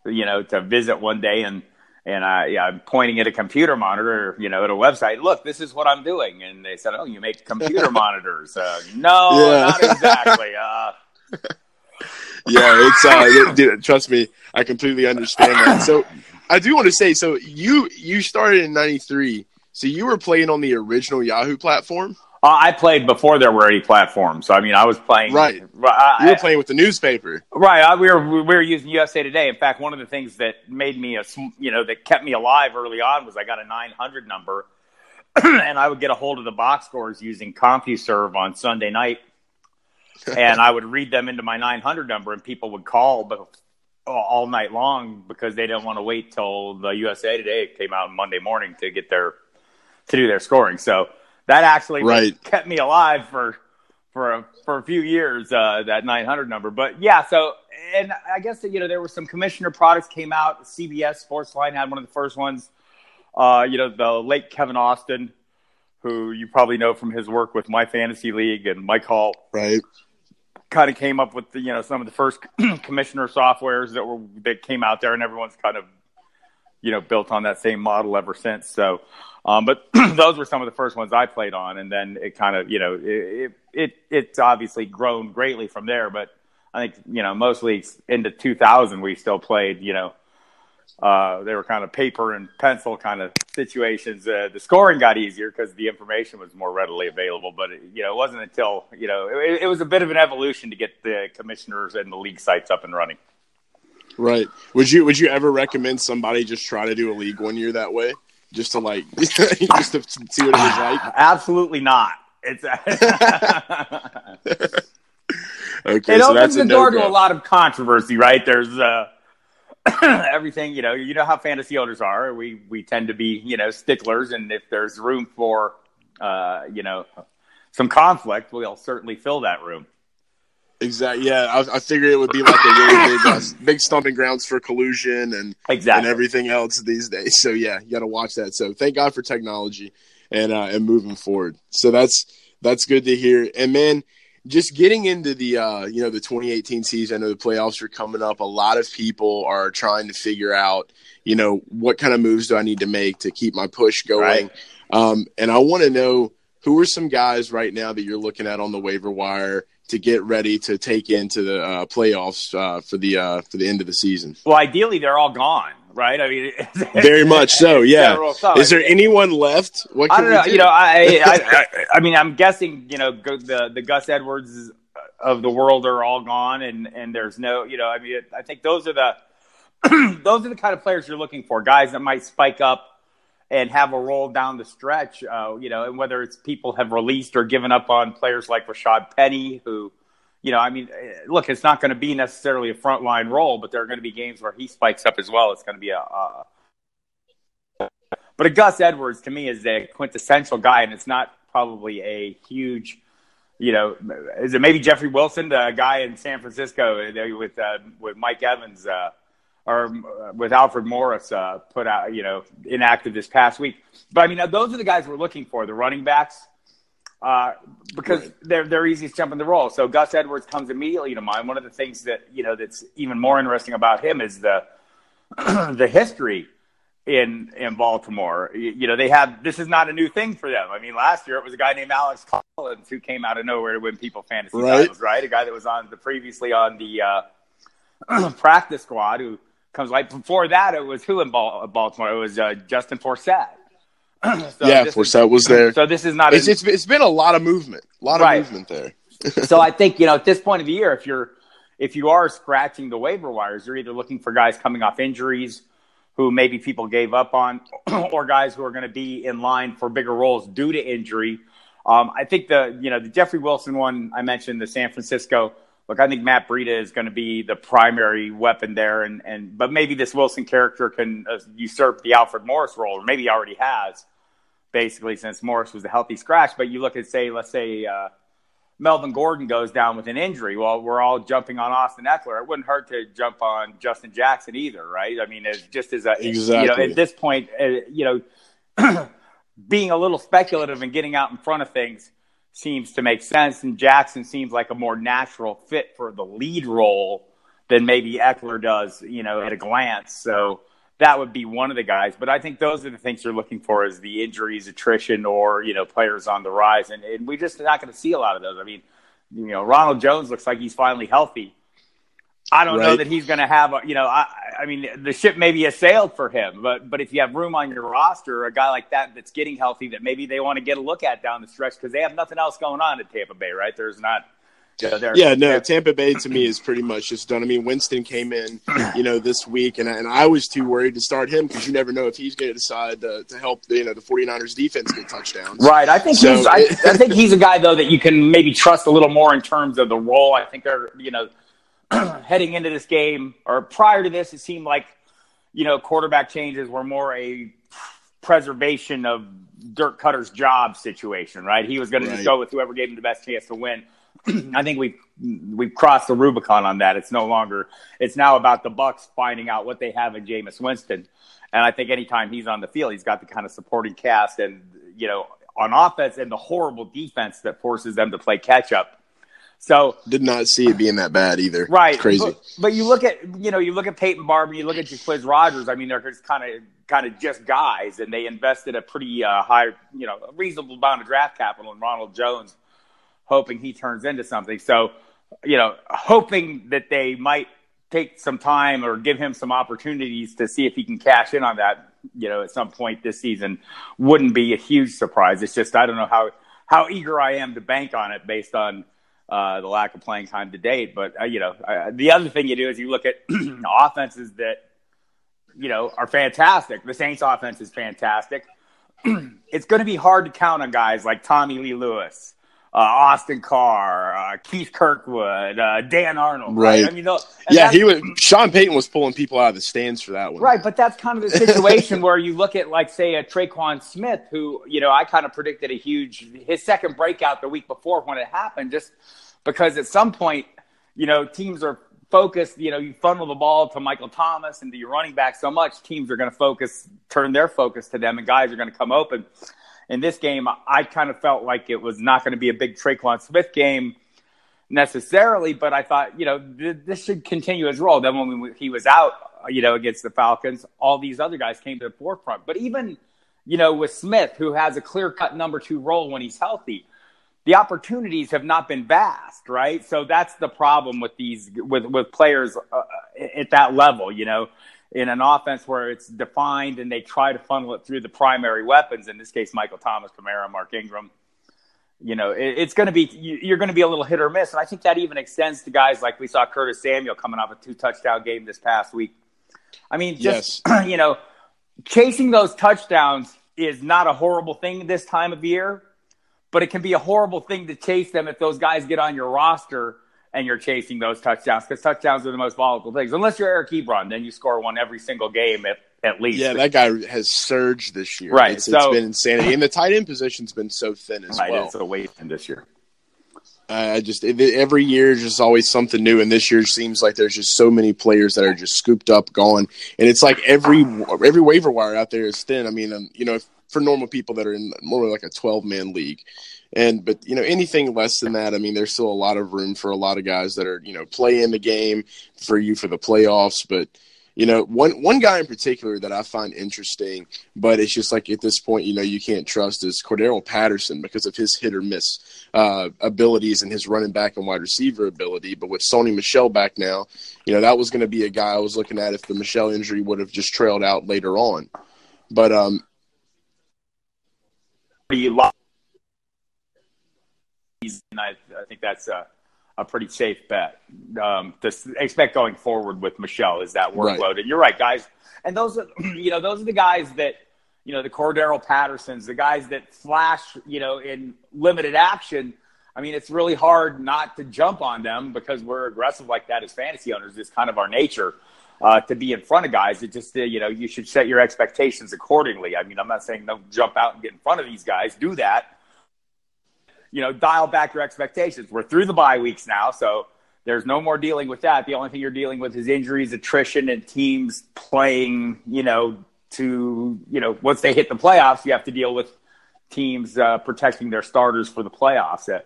you know, to visit one day and and I, yeah, I'm pointing at a computer monitor, you know, at a website. Look, this is what I'm doing, and they said, "Oh, you make computer monitors?" Uh, no, yeah. not exactly. Uh, yeah, it's uh, dude, trust me, I completely understand that. So, I do want to say, so you you started in '93, so you were playing on the original Yahoo platform. Uh, I played before there were any platforms. So I mean, I was playing. Right. I, you were playing with the newspaper. Right. I, we were we were using USA Today. In fact, one of the things that made me a you know that kept me alive early on was I got a 900 number, and I would get a hold of the box scores using CompuServe on Sunday night, and I would read them into my 900 number, and people would call all night long because they didn't want to wait till the USA Today came out Monday morning to get their to do their scoring. So that actually right. kept me alive for for a, for a few years. Uh, that 900 number, but yeah. So and I guess that, you know there were some commissioner products came out. CBS Sportsline had one of the first ones. Uh, you know the late Kevin Austin, who you probably know from his work with My Fantasy League and Mike Hall. Right. Kind of came up with the, you know some of the first commissioner softwares that were that came out there, and everyone's kind of you know built on that same model ever since. So um, but those were some of the first ones I played on, and then it kind of, you know, it, it it's obviously grown greatly from there. But I think, you know, mostly into 2000, we still played, you know, uh, they were kind of paper and pencil kind of situations. Uh, the scoring got easier because the information was more readily available. But it, you know, it wasn't until you know it, it, was a bit of an evolution to get the commissioners and the league sites up and running. Right. Would you Would you ever recommend somebody just try to do a league one year that way, just to like, just to see what it was like? Absolutely not. It's. okay, it so opens the door no-go. to a lot of controversy, right? There's. Uh, everything you know you know how fantasy owners are we we tend to be you know sticklers and if there's room for uh you know some conflict we'll certainly fill that room Exactly. Yeah, I, I figured it would be like a really big, uh, big stomping grounds for collusion and exactly and everything else these days. So yeah, you got to watch that. So thank God for technology and uh, and moving forward. So that's that's good to hear. And man, just getting into the uh, you know the 2018 season, I know the playoffs are coming up. A lot of people are trying to figure out you know what kind of moves do I need to make to keep my push going. Right. Um, and I want to know who are some guys right now that you're looking at on the waiver wire to get ready to take into the uh, playoffs uh, for the uh, for the end of the season. well ideally they're all gone right i mean Very much so. Yeah. Is there anyone left? What I can don't know. do? You know, I, I, I, I mean, I'm guessing, you know, the the Gus Edwards of the world are all gone, and and there's no, you know, I mean, I think those are the those are the kind of players you're looking for, guys that might spike up and have a role down the stretch. Uh, you know, and whether it's people have released or given up on players like Rashad Penny, who. You know, I mean, eh, look, it's not going to be necessarily a frontline role, but there are going to be games where he spikes up as well. It's going to be a, but a Gus Edwards to me is a quintessential guy, and it's not probably a huge, you know, is it maybe Jeffrey Wilson, the guy in San Francisco uh, with uh, with Mike Evans uh, or uh, with Alfred Morris uh, put out, you know, inactive this past week. But I mean, those are the guys we're looking for, the running backs. Uh, because Right. they're they're easy to jump in the role. So Gus Edwards comes immediately to mind. One of the things that you know that's even more interesting about him is the the history in in Baltimore. You, you know, they have this is not a new thing for them. I mean, last year it was a guy named Alex Collins who came out of nowhere to win people fantasy Right. titles, right? A guy that was on the previously on the uh, practice squad who comes like before that. It was who in Bal- Baltimore? It was uh, Justin Forsett. so yeah, this is- Forsett was there. So this is not It's, a, it's it's been a lot of movement, a lot of movement there. so I think you know at this point of the year, if you're if you are scratching the waiver wires, you're either looking for guys coming off injuries who maybe people gave up on, or guys who are going to be in line for bigger roles due to injury. Um, I think the you know the Jeffrey Wilson one I mentioned, the San Francisco. Look, I think Matt Breida is going to be the primary weapon there, and and but maybe this Wilson character can uh, usurp the Alfred Morris role, or maybe he already has, basically since Morris was a healthy scratch. But you look at say, let's say. Uh, Melvin Gordon goes down with an injury. Well, we're all jumping on Austin Ekeler. It wouldn't hurt to jump on Justin Jackson either, right? I mean, it's just as a you know at this point, uh, you know, being a little speculative and getting out in front of things seems to make sense. And Jackson seems like a more natural fit for the lead role than maybe Ekeler does, you know, at a glance. So that would be one of the guys. But I think those are the things you're looking for is the injuries, attrition, or, you know, players on the rise. And, and we're just not going to see a lot of those. I mean, you know, Ronald Jones looks like he's finally healthy. I don't know that he's going to have, a, you know, I, I mean, the ship maybe has sailed for him, but but if you have room on your roster, a guy like that that's getting healthy, that maybe they want to get a look at down the stretch because they have nothing else going on at Tampa Bay, right? There's not, you know, Yeah, no, Tampa Bay to me is pretty much just done. I mean, Winston came in, you know, this week, and, and I was too worried to start him because you never know if he's going to decide to, to help, the, you know, the 49ers defense get touchdowns. Right. I think So he's. I, I think he's a guy though that you can maybe trust a little more in terms of the role. I think they're you know heading into this game or prior to this, it seemed like you know quarterback changes were more a preservation of Dirk Koetter's job situation. Right. He was going to just go with whoever gave him the best chance to win. I think we've we've crossed the Rubicon on that. It's no longer. It's now about the Bucks finding out what they have in Jameis Winston, and I think anytime he's on the field, he's got the kind of supporting cast and you know on offense and the horrible defense that forces them to play catch up. So Did not see it being that bad either. right, It's crazy. But, but you look at you know you look at Peyton Barber, you look at Jacquizz Rodgers. I mean, they're just kind of kind of just guys, and they invested a pretty uh, high, you know, a reasonable amount of draft capital in Ronald Jones, hoping he turns into something. So, you know, hoping that they might take some time or give him some opportunities to see if he can cash in on that, you know, at some point this season wouldn't be a huge surprise. It's just I don't know how how eager I am to bank on it based on uh, the lack of playing time to date. But uh, you know, uh, the other thing you do is you look at offenses that you know are fantastic. The Saints' offense is fantastic. it's going to be hard to count on guys like Tommy Lee Lewis, uh, Austin Carr, uh, Keith Kirkwood, uh, Dan Arnold. Right. right? I mean, yeah, he was. Sean Payton was pulling people out of the stands for that one. Right, but that's kind of the situation where you look at, like, say, a Tre'Quan Smith, who you know I kind of predicted a huge his second breakout the week before when it happened, just because at some point, you know, teams are focused. You know, you funnel the ball to Michael Thomas and to your running back so much, teams are going to focus, turn their focus to them, and guys are going to come open in this game, I kind of felt like it was not going to be a big Tre'Quan Smith game necessarily, but I thought, you know, th- this should continue his role. Then when we, he was out, you know, against the Falcons, all these other guys came to the forefront. But even, you know, with Smith, who has a clear cut number two role when he's healthy, the opportunities have not been vast, right? So that's the problem with these with with players uh, at that level. You know, in an offense where it's defined and they try to funnel it through the primary weapons, in this case, Michael Thomas, Kamara, Mark Ingram, you know, it, it's going to be, you're going to be a little hit or miss. And I think that even extends to guys like we saw Curtis Samuel coming off a two touchdown game this past week. I mean, just, yes. you know, chasing those touchdowns is not a horrible thing this time of year, but it can be a horrible thing to chase them if those guys get on your roster and you're chasing those touchdowns because touchdowns are the most volatile things. Unless you're Eric Ebron, then you score one every single game at, at least. Yeah, that guy has surged this year. Right. It's, so, it's been insanity. And the tight end position's been so thin as right, well. It's a waste this year. I just every year is just always something new, and this year seems like there's just so many players that are just scooped up, gone, and it's like every every waiver wire out there is thin. I mean, um, you know, if, for normal people that are in more like a 12 man league, and but you know anything less than that, I mean, there's still a lot of room for a lot of guys that are you know playing the game for you for the playoffs. But you know, one one guy in particular that I find interesting, but it's just like at this point, you know, you can't trust is Cordarrelle Patterson because of his hit or miss uh, abilities and his running back and wide receiver ability. But with Sony Michel back now, you know, that was going to be a guy I was looking at if the Michel injury would have just trailed out later on. But um, and I, I think that's a, a pretty safe bet um, to expect going forward with Michel is that workload. Right. And you're right, guys. And those are you know those are the guys that you know the Cordarrelle Pattersons, the guys that flash you know in limited action. I mean, it's really hard not to jump on them because we're aggressive like that as fantasy owners. It's kind of our nature uh, to be in front of guys. It just, uh, you know, you should set your expectations accordingly. I mean, I'm not saying don't jump out and get in front of these guys. Do that you know, dial back your expectations. We're through the bye weeks now, so there's no more dealing with that. The only thing you're dealing with is injuries, attrition, and teams playing, you know, to, you know, once they hit the playoffs, you have to deal with teams uh, protecting their starters for the playoffs. Uh,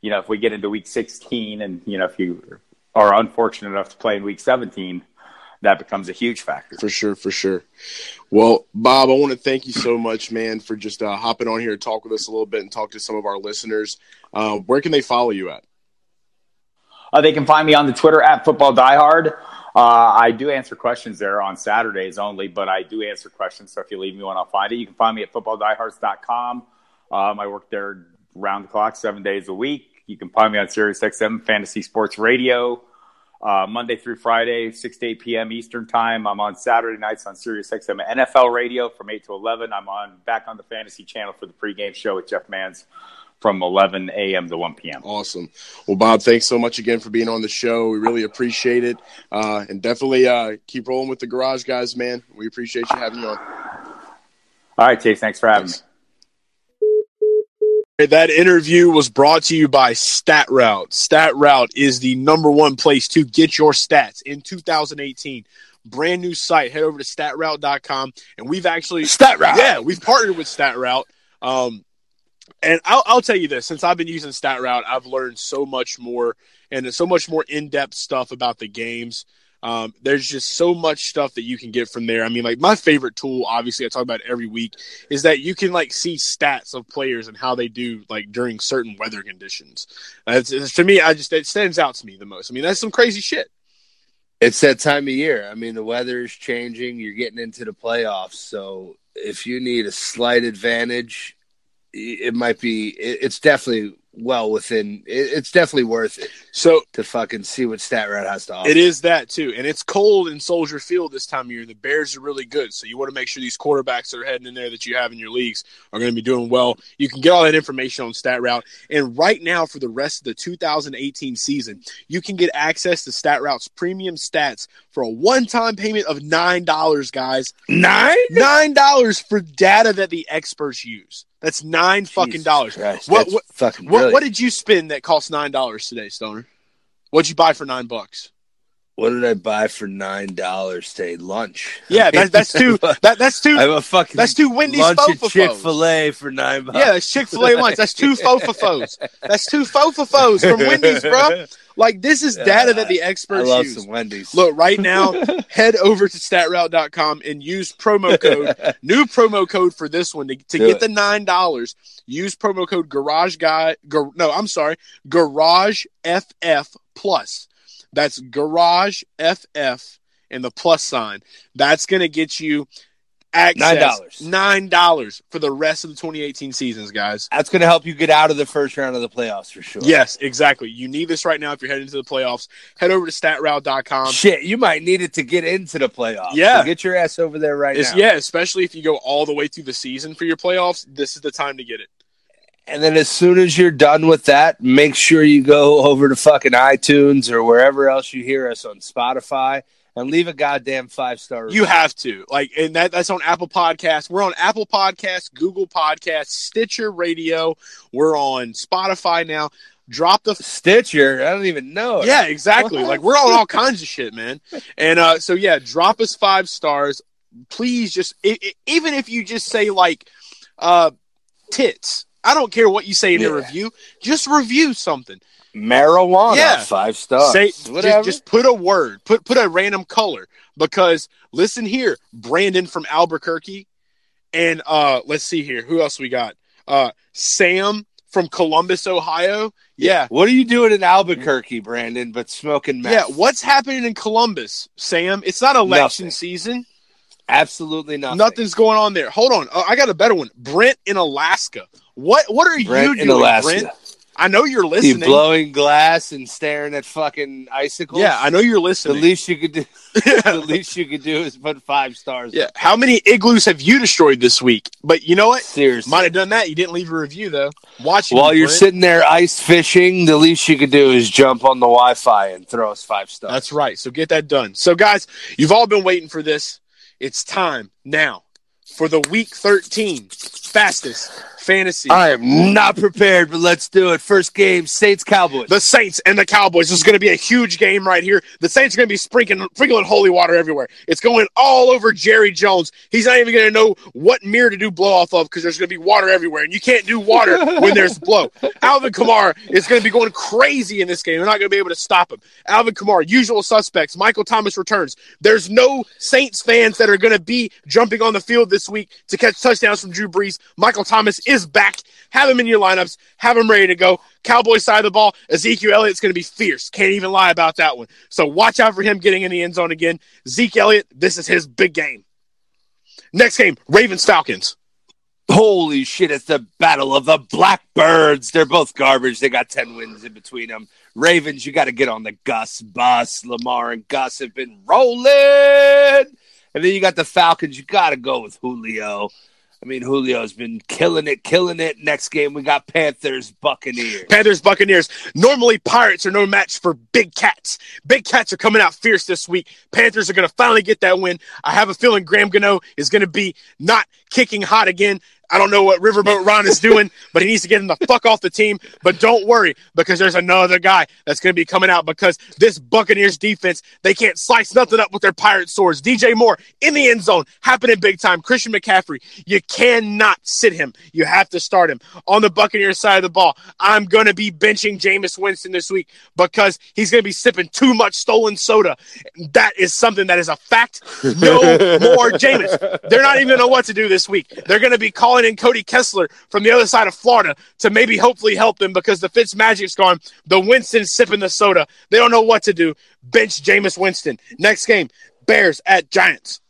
you know, if we get into week 16 and, you know, if you are unfortunate enough to play in week 17, that becomes a huge factor. For sure, for sure. Well, Bob, I want to thank you so much, man, for just uh, hopping on here to talk with us a little bit and talk to some of our listeners. Uh, where can they follow you at? Uh, they can find me on the Twitter at Football Diehard. Uh, I do answer questions there on Saturdays only, but I do answer questions. So if you leave me one, I'll find it. You can find me at footballdiehards.com. Um, I work there round the clock, seven days a week. You can find me on SiriusXM Fantasy Sports Radio uh, Monday through Friday, 6 to 8 p.m. Eastern Time. I'm on Saturday nights on Sirius XM NFL Radio from 8 to 11. I'm on back on the Fantasy Channel for the pregame show with Jeff Manns from 11 a.m. to 1 p.m. Awesome. Well, Bob, thanks so much again for being on the show. We really appreciate it. Uh, and definitely uh, keep rolling with the garage guys, man. We appreciate you having you on. All right, Chase. Thanks for having thanks. me. That interview was brought to you by StatRoute. StatRoute is the number one place to get your stats in 2018. Brand new site. Head over to statroute.com. And we've actually. StatRoute. Yeah, we've partnered with StatRoute. Um, and I'll, I'll tell you this since I've been using StatRoute, I've learned so much more and so much more in depth stuff about the games. Um, there's just so much stuff that you can get from there. I mean, like my favorite tool, obviously, I talk about every week, is that you can like see stats of players and how they do like during certain weather conditions. It's, to me, I just it stands out to me the most. I mean, that's some crazy shit. It's that time of year. I mean, the weather is changing. You're getting into the playoffs, so if you need a slight advantage, it might be. It's definitely well within. It's definitely worth it. So to fucking see what stat StatRoute has to offer. It is that too, and it's cold in Soldier Field this time of year. The Bears are really good, so you want to make sure these quarterbacks that are heading in there that you have in your leagues are going to be doing well. You can get all that information on StatRoute, and right now for the rest of the 2018 season, you can get access to StatRoute's premium stats for a one-time payment of nine dollars, guys. Nine nine dollars for data that the experts use. That's nine Jesus fucking dollars. What, what, fucking what, what, did you spend that cost nine dollars today, Stoner? What'd you buy for nine bucks? What did I buy for nine dollars today? Lunch. Yeah, that, that's two. That, that's two. I have a fucking. That's two Wendy's lunch at Chick Fil A for nine bucks. Yeah, that's Chick Fil A lunch. That's two fofofos. That's two fofofos from Wendy's, bro. Like this is data that the experts I love use. some Wendy's. Look, right now, head over to statroute.com and use promo code, new promo code for this one to, to get it. the nine dollars. Use promo code Garage Guy. Gar, no, I'm sorry, Garage FF Plus. That's Garage FF and the plus sign. That's gonna get you access nine dollars. nine dollars for the rest of the 2018 seasons guys. That's going to help you get out of the first round of the playoffs for sure. Yes exactly. You need this right now if you're heading into the playoffs. Head over to statroute.com shit you might need it to get into the playoffs. Yeah. so get your ass over there right it's, now. yeah especially if you go all the way through the season for your playoffs this is the time to get it and then as soon as you're done with that, make sure you go over to fucking iTunes or wherever else you hear us on Spotify and leave a goddamn five star. You have to like, and that that's on Apple Podcasts. We're on Apple Podcasts, Google Podcasts, Stitcher Radio. We're on Spotify now. Drop the Stitcher. I don't even know. Yeah, exactly. like we're on all kinds of shit, man. And uh, so yeah, drop us five stars, please. Just it, it, even if you just say like uh, tits. I don't care what you say in yeah. the review. Just review something marijuana. Yeah, five stars. Say Whatever. Just, just put a word, put put a random color. Because listen here, Brandon from Albuquerque, and uh, let's see here, who else we got? Uh, Sam from Columbus, Ohio. Yeah. What are you doing in Albuquerque, Brandon? But smoking meth. Yeah. What's happening in Columbus, Sam? It's not election nothing. season. Absolutely nothing. Nothing's going on there. Hold on. Uh, I got a better one. Brent in Alaska. What What are Brent you doing, Brent? I know you're listening. You blowing glass and staring at fucking icicles. Yeah, I know you're listening. The least you could do, the least you could do is put five stars. Yeah. How many igloos have you destroyed this week? But you know what? Seriously, might have done that. You didn't leave a review though. Watching while you're sitting there ice fishing, the least you could do is jump on the Wi-Fi and throw us five stars. That's right. So get that done. So guys, you've all been waiting for this. It's time now for the week 13 fastest fantasy. I am not prepared, but let's do it. First game, Saints Cowboys. The Saints and the Cowboys. This is going to be a huge game right here. The Saints are going to be sprinkling, sprinkling holy water everywhere. It's going all over Jerry Jones. He's not even going to know what mirror to do blow off of because there's going to be water everywhere, and you can't do water when there's blow. Alvin Kamara is going to be going crazy in this game. They're not going to be able to stop him. Alvin Kamara, usual suspects. Michael Thomas returns. There's no Saints fans that are going to be jumping on the field this week to catch touchdowns from Drew Brees. Michael Thomas is back. Have him in your lineups. Have him ready to go. Cowboy side of the ball, Ezekiel Elliott's going to be fierce. Can't even lie about that one. So watch out for him getting in the end zone again. Zeke Elliott, this is his big game. Next game, Ravens Falcons. Holy shit, it's the battle of the Blackbirds. They're both garbage. They got 10 wins in between them. Ravens, you got to get on the Gus bus. Lamar and Gus have been rolling. And then you got the Falcons. You got to go with Julio. I mean, Julio's been killing it, killing it. Next game, we got Panthers, Buccaneers. Panthers, Buccaneers. Normally, Pirates are no match for Big Cats. Big Cats are coming out fierce this week. Panthers are going to finally get that win. I have a feeling Graham Gano is going to be not kicking hot again. I don't know what Riverboat Ron is doing, but he needs to get him the fuck off the team. But don't worry, because there's another guy that's going to be coming out because this Buccaneers defense, they can't slice nothing up with their pirate swords. DJ Moore in the end zone, happening big time. Christian McCaffrey, you cannot sit him. You have to start him. On the Buccaneers side of the ball, I'm going to be benching Jameis Winston this week because he's going to be sipping too much stolen soda. That is something that is a fact. No more Jameis. They're not even going to know what to do this week. They're going to be calling calling in Cody Kessler from the other side of Florida to maybe hopefully help them because the Fitz Magic's gone. The Winston's sipping the soda. They don't know what to do. Bench Jameis Winston. Next game, Bears at Giants.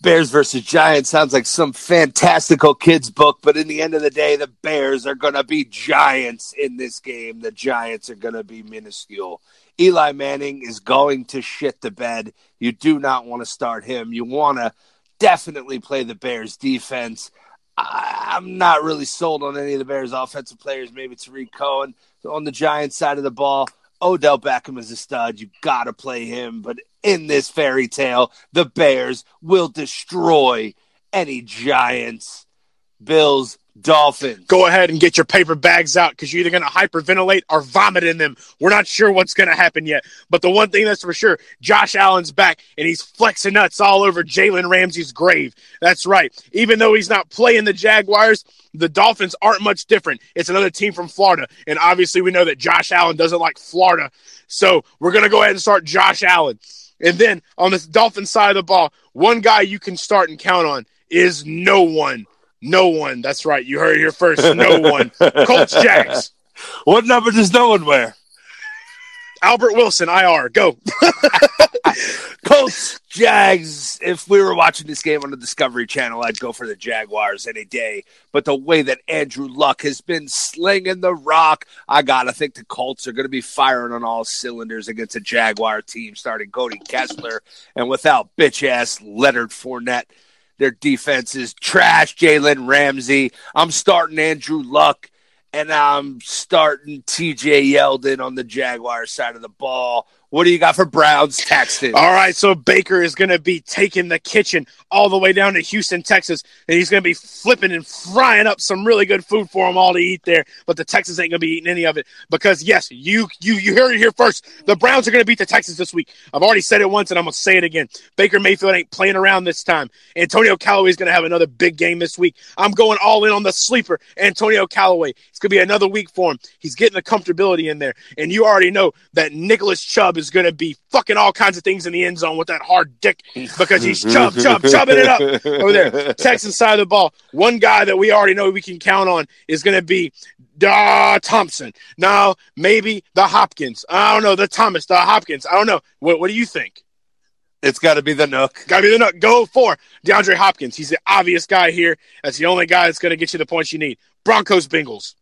Bears versus Giants sounds like some fantastical kids book, but in the end of the day, the Bears are going to be giants in this game. The Giants are going to be minuscule. Eli Manning is going to shit the bed. You do not want to start him. You want to definitely play the Bears defense. I'm not really sold on any of the Bears offensive players. Maybe Tarik Cohen on the Giants side of the ball. Odell Beckham is a stud. You got to play him. But in this fairy tale, the Bears will destroy any Giants, Bills, Dolphins. Go ahead and get your paper bags out because you're either going to hyperventilate or vomit in them. We're not sure what's going to happen yet. But the one thing that's for sure, Josh Allen's back and he's flexing nuts all over Jalen Ramsey's grave. That's right. Even though he's not playing the Jaguars, the Dolphins aren't much different. It's another team from Florida. And obviously, we know that Josh Allen doesn't like Florida. So we're going to go ahead and start Josh Allen. And then on the Dolphin side of the ball, one guy you can start and count on is no one. No one. That's right. You heard it here first. No one. Colts Jags. What number does no one wear? Albert Wilson, IR. Go. Colts, Jags. If we were watching this game on the Discovery Channel, I'd go for the Jaguars any day. But the way that Andrew Luck has been slinging the rock, I got to think the Colts are going to be firing on all cylinders against a Jaguar team starting Cody Kessler. And without bitch ass Leonard Fournette, their defense is trash. Jalen Ramsey. I'm starting Andrew Luck and I'm starting TJ Yeldon on the Jaguar side of the ball. What do you got for Browns Texans? All right, so Baker is going to be taking the kitchen all the way down to Houston, Texas, and he's going to be flipping and frying up some really good food for them all to eat there. But the Texans ain't going to be eating any of it because yes, you you you heard it here first. The Browns are going to beat the Texans this week. I've already said it once, and I'm going to say it again. Baker Mayfield ain't playing around this time. Antonio Callaway is going to have another big game this week. I'm going all in on the sleeper, Antonio Callaway. It's going to be another week for him. He's getting the comfortability in there, and you already know that Nicholas Chubb is going to be fucking all kinds of things in the end zone with that hard dick because he's chub, chub, chubbing it up over there. Texas side of the ball. One guy that we already know we can count on is going to be Da Thompson. Now, maybe the Hopkins. I don't know. The Thomas, the Hopkins. I don't know. What, what do you think? It's got to be the Nook. Got to be the Nook. Go for DeAndre Hopkins. He's the obvious guy here. That's the only guy that's going to get you the points you need. Broncos, Bengals.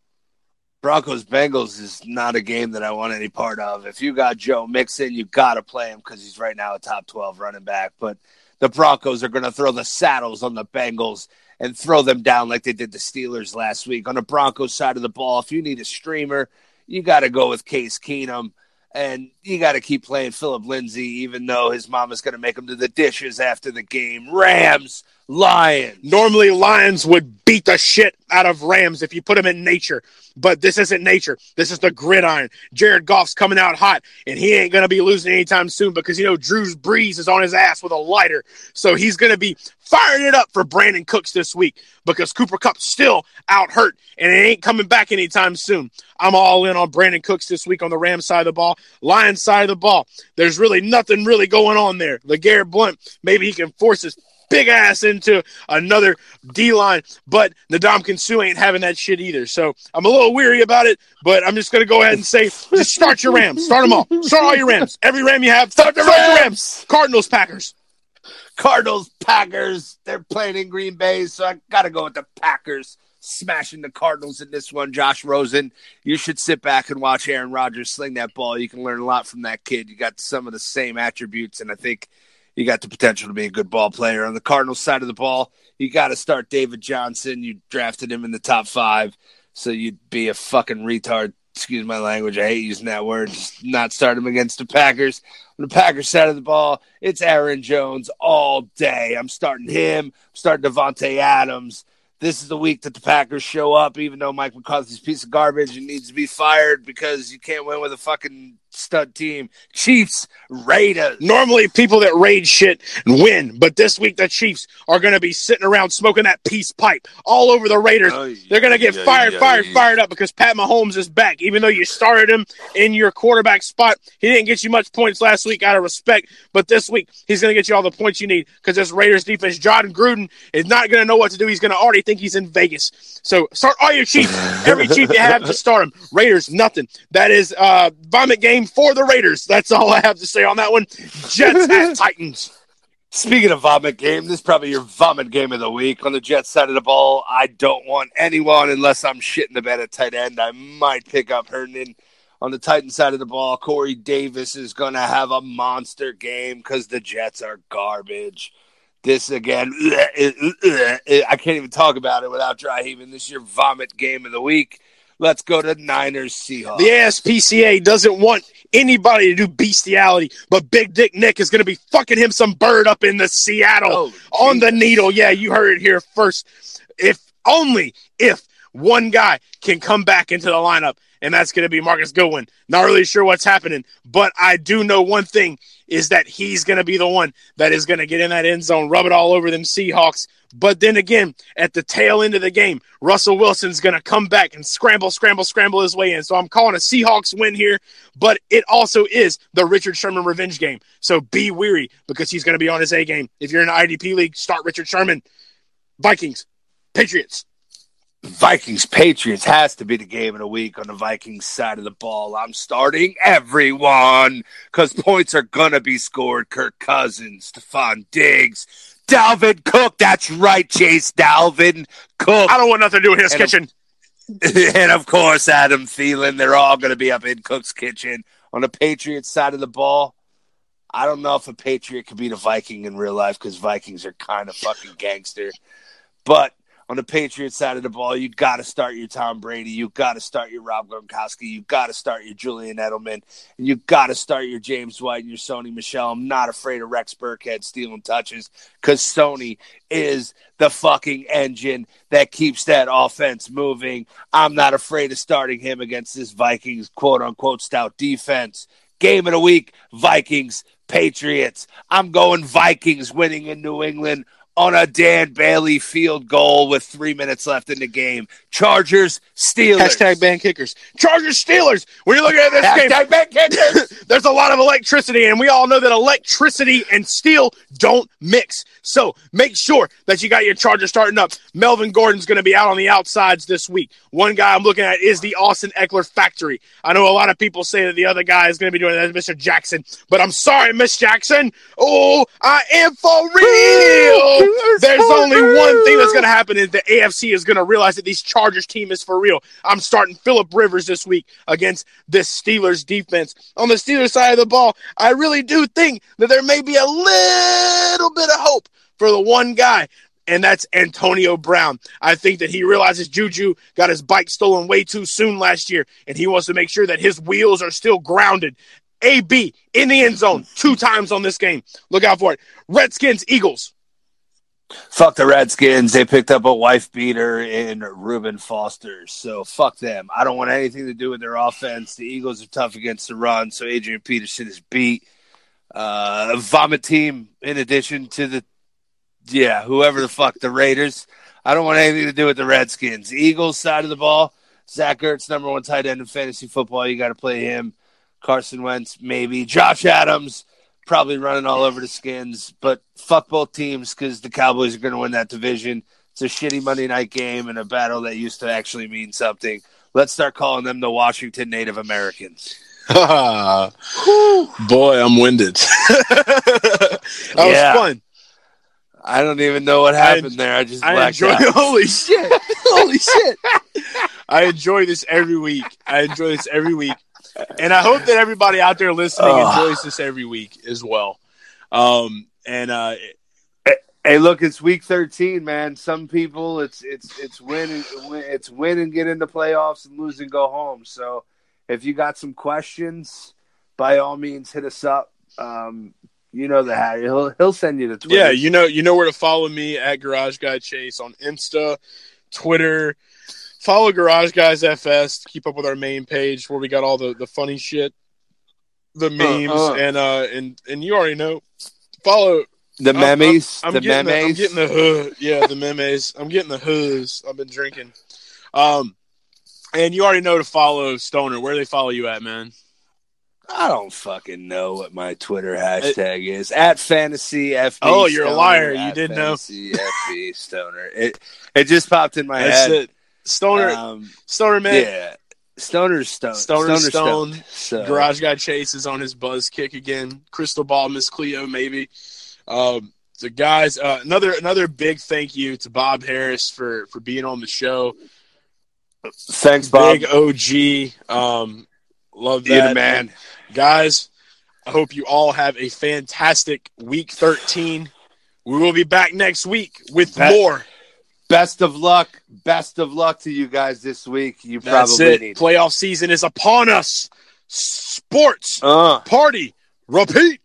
Broncos Bengals is not a game that I want any part of. If you got Joe Mixon, you got to play him because he's right now a top 12 running back. But the Broncos are going to throw the saddles on the Bengals and throw them down like they did the Steelers last week. On the Broncos side of the ball, if you need a streamer, you got to go with Case Keenum. And you got to keep playing Phillip Lindsay, even though his mama's going to make him do the dishes after the game. Rams, Lions. Normally, Lions would beat the shit out of Rams if you put them in nature, but this isn't nature. This is the gridiron. Jared Goff's coming out hot, and he ain't going to be losing anytime soon because, you know, Drew's Brees is on his ass with a lighter. So he's going to be firing it up for Brandin Cooks this week because Cooper Kupp's still out hurt, and it ain't coming back anytime soon. I'm all in on Brandin Cooks this week on the Rams side of the ball. Lions side of the ball, there's really nothing really going on there. LeGarrette Blount, maybe he can force his big ass into another D line, but Ndamukong Suh ain't having that shit either. So I'm a little weary about it, but I'm just going to go ahead and say just start your Rams. Start them all. Start all your Rams. Every Ram you have, start the Rams. Rams. Cardinals, Packers. Cardinals, Packers. They're playing in Green Bay, so I got to go with the Packers smashing the Cardinals in this one. Josh Rosen, you should sit back and watch Aaron Rodgers sling that ball. You can learn a lot from that kid. You got some of the same attributes, and I think you got the potential to be a good ball player. On the Cardinals side of the ball, you got to start David Johnson. You drafted him in the top five, so you'd be a fucking retard. Excuse my language. I hate using that word. Just not start him against the Packers. On the Packers side of the ball, it's Aaron Jones all day. I'm starting him. I'm starting Davante Adams this is the week that the Packers show up, even though Mike McCarthy's piece of garbage and needs to be fired because you can't win with a fucking stud team. Chiefs, Raiders. Normally, people that raid shit win, but this week the Chiefs are going to be sitting around smoking that peace pipe all over the Raiders. Oh, They're going to get yeah, fired, yeah, fired, yeah. fired up because Pat Mahomes is back. Even though you started him in your quarterback spot, he didn't get you much points last week out of respect. But this week, he's going to get you all the points you need because this Raiders defense, Jon Gruden, is not going to know what to do. He's going to already think he's in Vegas. So start all your Chiefs. Every Chief you have, just start him. Raiders, nothing. That is uh, vomit game for the Raiders. That's all I have to say on that one. Jets at Titans. Speaking of vomit game, this is probably your vomit game of the week. On the Jets side of the ball, I don't want anyone unless I'm shitting the bed at tight end. I might pick up Herndon. On the Titan side of the ball, Corey Davis is going to have a monster game because the Jets are garbage. This again, I can't even talk about it without dry heaving. This is your vomit game of the week. Let's go to Niners Seahawks. The ASPCA doesn't want anybody to do bestiality, but Big Dick Nick is going to be fucking him some bird up in the Seattle Oh, on the needle. Yeah, you heard it here first. If only if one guy can come back into the lineup, and that's going to be Marquise Goodwin. Not really sure what's happening, but I do know one thing is that he's going to be the one that is going to get in that end zone, rub it all over them Seahawks. But then again, at the tail end of the game, Russell Wilson's going to come back and scramble, scramble, scramble his way in. So I'm calling a Seahawks win here, but it also is the Richard Sherman revenge game. So be weary because he's going to be on his A game. If you're in IDP league, start Richard Sherman. Vikings, Patriots. Vikings Patriots has to be the game of the week on the Vikings side of the ball. I'm starting everyone because points are gonna be scored. Kirk Cousins, Stefon Diggs, Dalvin Cook. That's right, Chase Dalvin Cook, I don't want nothing to do with his And kitchen. and of course Adam Thielen. They're all gonna be up in Cook's kitchen on the Patriots side of the ball. I don't know if a Patriot could beat a Viking in real life because Vikings are kind of fucking gangster. But on the Patriots side of the ball, you got to start your Tom Brady. You got to start your Rob Gronkowski. You got to start your Julian Edelman. And you got to start your James White and your Sony Michel. I'm not afraid of Rex Burkhead stealing touches because Sony is the fucking engine that keeps that offense moving. I'm not afraid of starting him against this Vikings quote unquote stout defense. Game of the week Vikings, Patriots. I'm going Vikings winning in New England on a Dan Bailey field goal with three minutes left in the game. Chargers, Steelers. Hashtag ban kickers. Chargers Steelers. When you're looking at this game, Hashtag ban kickers. there's a lot of electricity, and we all know that electricity and steel don't mix. So make sure that you got your Chargers starting up. Melvin Gordon's going to be out on the outsides this week. One guy I'm looking at is the Austin Ekeler factory. I know a lot of people say that the other guy is going to be doing that, Mr. Jackson, but I'm sorry, Miss Jackson. Oh, I am for real. There's only one thing that's going to happen is the AFC is going to realize that these Chargers team is for real. I'm starting Philip Rivers this week against this Steelers defense. On the Steelers side of the ball, I really do think that there may be a little bit of hope for the one guy. And that's Antonio Brown. I think that he realizes Juju got his bike stolen way too soon last year, and he wants to make sure that his wheels are still grounded. AB in the end zone two times on this game. Look out for it. Redskins, Eagles. Fuck the Redskins. They picked up a wife beater in Reuben Foster. So fuck them. I don't want anything to do with their offense. The Eagles are tough against the run, so Adrian Peterson is beat. Uh, vomit team in addition to the yeah, whoever the fuck the Raiders. I don't want anything to do with the Redskins. Eagles side of the ball. Zach Ertz, number one tight end in fantasy football. You got to play him. Carson Wentz, maybe. Josh Adams, probably running all over the skins. But fuck both teams because the Cowboys are going to win that division. It's a shitty Monday night game and a battle that used to actually mean something. Let's start calling them the Washington Native Americans. Boy, I'm winded. that Yeah. was fun. I don't even know what I- happened there. I just I blacked enjoy. out. Holy shit! Holy shit! I enjoy this every week. I enjoy this every week, and I hope that everybody out there listening Ugh. enjoys this every week as well. Um, and uh, Hey, look, it's week thirteen, man. Some people, it's it's it's win and it's win and get into playoffs and lose and go home. So, if you got some questions, by all means, hit us up. Um, you know the hat. He'll he'll send you the Twitter. yeah, you know, you know where to follow me at Garage Guy Chase on Insta, Twitter. Follow Garage Guys FS. Keep up with our main page where we got all the the funny shit. the memes uh. and uh and and you already know. Follow The memes, I'm, the getting memes. The, I'm getting the hood. Yeah, the memes. I'm getting the hoods. I've been drinking. Um, and you already know to follow Stoner. Where they follow you at, man? I don't fucking know what my Twitter hashtag is. At fantasy FB. Oh, you're a liar. You at did know. fantasy FB Stoner. It it just popped in my That's head. it. Stoner. Um, Stoner man. yeah. Stoner's Stone. Stoner Stoner's Stone. Stone. So, Garage guy Chase is on his buzz kick again. Crystal ball, Miss Cleo, maybe. Um, so guys, uh, another another big thank you to Bob Harris for for being on the show. Thanks, Bob. Big OG. Um, love that, man. guys. I hope you all have a fantastic week 13. We will be back next week with That- more. Best of luck. Best of luck to you guys this week. You That's probably it. need. Playoff season is upon us. Sports Uh. party repeat.